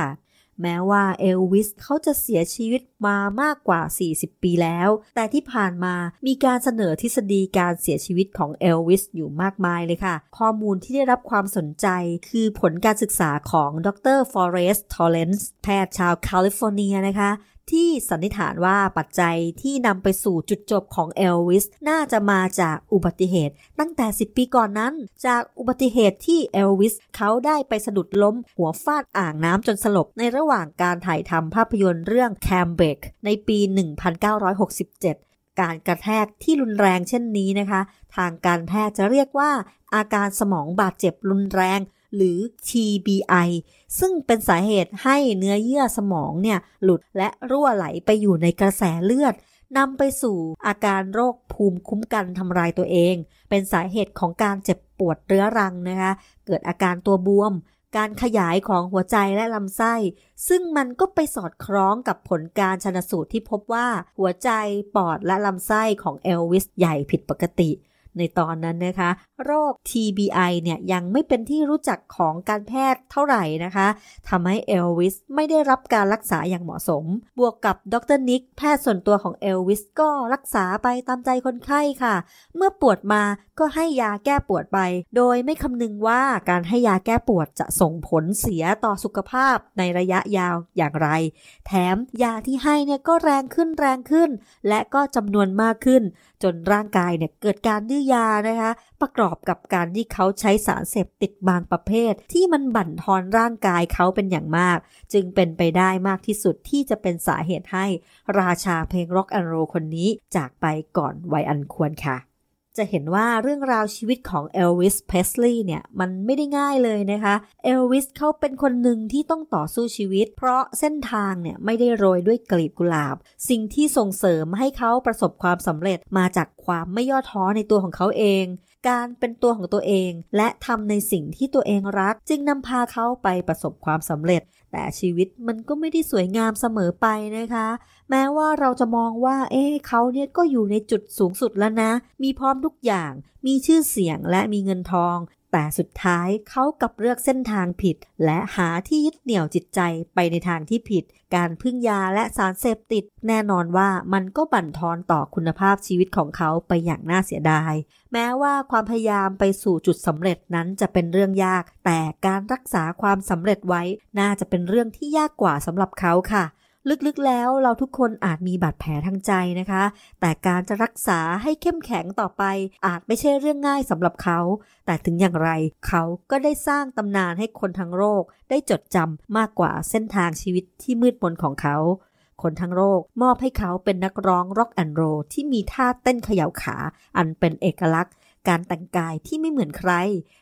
แม้ว่าเอลวิสเขาจะเสียชีวิตมามากกว่า 40 ปีแล้ว แต่ที่ผ่านมามีการเสนอทฤษฎีการเสียชีวิตของเอลวิสอยู่มากมายเลยค่ะ ข้อมูลที่ได้รับความสนใจคือผลการศึกษาของดรฟอเรสต์ทอเลนส์แพทย์ชาวแคลิฟอร์เนียนะคะ ที่สันนิษฐานว่าปัจจัยที่นำไปสู่จุดจบของเอลวิสน่าจะมาจากอุบัติเหตุ ตั้งแต่ 10 ปีก่อนนั้น จากอุบัติเหตุที่เอลวิสเขาได้ไปสะดุดล้มหัวฟาดอ่างน้ำจนสลบในระหว่างการถ่ายทำภาพยนตร์เรื่อง Clambakeในปี 1967การกระแทกที่รุนแรงเช่นนี้นะคะ ทางการแพทย์จะเรียกว่าอาการสมองบาดเจ็บรุนแรง หรือ TBI ซึ่งเป็นสาเหตุให้เนื้อเยื่อสมองเนี่ยหลุดและรั่วไหลไปอยู่ในกระแสเลือดนำไปสู่อาการโรคภูมิคุ้มกันทำลายตัวเอง เป็นสาเหตุของการเจ็บปวดเรื้อรังนะคะ เกิดอาการตัวบวม การขยายของหัวใจและลำไส้ ซึ่งมันก็ไปสอดคล้องกับผลการชนสูตรที่พบว่าหัวใจปอดและลำไส้ของเอลวิสใหญ่ผิดปกติ ในตอนนั้นนะคะ โรค TBI เนี่ยยังไม่เป็นที่รู้จักของการแพทย์เท่าไหร่นะคะทำให้เอลวิสไม่ได้รับการรักษาอย่างเหมาะสม บวกกับดรนิกแพทย์ส่วนตัวของเอลวิสก็รักษาไปตามใจคนไข้ค่ะ เมื่อปวดมาก็ให้ยาแก้ปวดไป โดยไม่คำนึงว่าการให้ยาแก้ปวดจะส่งผลเสียต่อสุขภาพในระยะยาวอย่างไร แถมยาที่ให้เนี่ยก็แรงขึ้นแรงขึ้น และก็จำนวนมากขึ้น จนร่างกายเนี่ยเกิดการดื้อยานะคะ ประกอบกับการที่เขาใช้สารเสพติดบางประเภท ที่มันบั่นทอนร่างกายเขาเป็นอย่างมาก จึงเป็นไปได้มากที่สุดที่จะเป็นสาเหตุให้ ราชาเพลงร็อกแอนโรคนนี้จากไปก่อนวัยอันควรค่ะ จะเห็นว่าเรื่องราวชีวิตของเอลวิสเพสลีย์เนี่ยมันไม่ได้ง่ายเลยนะคะเอลวิสเขาเป็นคนหนึ่งที่ต้องต่อสู้ชีวิต เพราะเส้นทางเนี่ยไม่ได้โรยด้วยกลีบกุหลาบ สิ่งที่ส่งเสริมให้เขาประสบความสำเร็จมาจากความไม่ย่อท้อในตัวของเขาเอง การเป็นตัวของตัวเอง และทำในสิ่งที่ตัวเองรัก จึงนำพาเขาไปประสบความสำเร็จ แต่ชีวิตมันก็ไม่ได้สวยงามเสมอไปนะคะ แม้ว่าเราจะมองว่า เอ๊เขาเนี่ยก็อยู่ในจุดสูงสุดแล้วนะ มีพร้อมทุกอย่าง มีชื่อเสียงและมีเงินทอง แต่สุดท้ายเขากับเลือกเส้นทางผิด และหาที่ยึดเหนี่ยวจิตใจไปในทางที่ผิด การพึ่งยาและสารเสพติด แน่นอนว่ามันก็บั่นทอนต่อคุณภาพชีวิตของเขาไปอย่างน่าเสียดาย แม้ว่าความพยายามไปสู่จุดสำเร็จนั้นจะเป็นเรื่องยาก แต่การรักษาความสำเร็จไว้ น่าจะเป็นเรื่องที่ยากกว่าสำหรับเขาค่ะ ลึกๆแล้วเราทุกคนอาจมีบาดแผลทางใจนะคะ แต่การจะรักษาให้เข้มแข็งต่อไป อาจไม่ใช่เรื่องง่ายสำหรับเขา แต่ถึงอย่างไรเขาก็ได้สร้างตำนานให้คนทั้งโลกได้จดจำมากกว่าเส้นทางชีวิตที่มืดมนของเขา คนทั้งโลกมอบให้เขาเป็นนักร้องร็อกแอนด์โรที่มีท่าเต้นเขย่าขา อันเป็นเอกลักษณ์การแต่งกายที่ไม่เหมือนใคร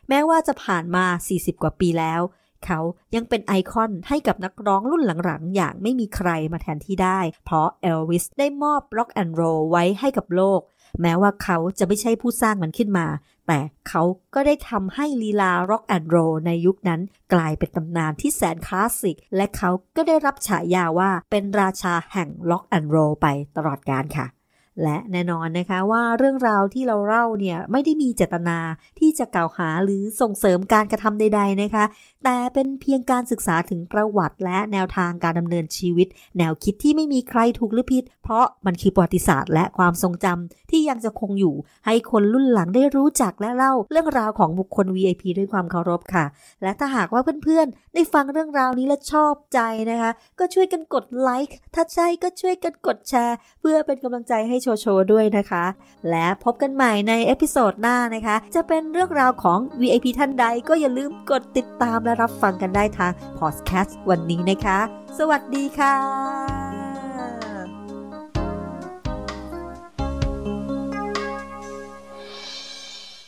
แม้ว่าจะผ่านมา 40 กว่าปีแล้ว เขายังเป็นไอคอนให้กับนักร้องรุ่นหลังๆ อย่างไม่มีใครมาแทนที่ได้ เพราะเอลวิสได้มอบร็อกแอนด์โรลไว้ให้กับโลก แม้ว่าเขาจะไม่ใช่ผู้สร้างมันขึ้นมา แต่เขาก็ได้ทำให้ลีลาร็อกแอนด์โรลในยุคนั้น กลายเป็นตำนานที่แสนคลาสสิก และเขาก็ได้รับฉายาว่าเป็นราชาแห่งร็อกแอนด์โรลไปตลอดกาลค่ะ และแน่นอนนะคะว่าเรื่องราวที่เราเล่าเนี่ยไม่ได้มีเจตนาที่จะกล่าวหาหรือส่งเสริมการกระทำใด ๆนะคะ แต่เป็นเพียงการศึกษาถึงประวัติและแนวทางการดำเนินชีวิต แนวคิดที่ไม่มีใครถูกหรือผิด เพราะมันคือประวัติศาสตร์และความทรงจำที่ยังจะคงอยู่ ให้คนรุ่นหลังได้รู้จักและเล่าเรื่องราวของบุคคล VIP ด้วยความเคารพค่ะ และถ้าหากว่าเพื่อนๆได้ฟังเรื่องราวนี้และชอบใจนะคะ ก็ช่วยกันกดไลค์ถ้าใช่ก็ช่วยกันกดแชร์ เพื่อเป็นกำลังใจให้โชโชด้วยนะคะ และพบกันใหม่ใน episode หน้านะคะ จะเป็นเรื่องราวของ VIP ท่านใดก็อย่าลืมกดติดตามและรับฟังกันได้ทางพอดแคสต์วันนี้นะคะ สวัสดีค่ะ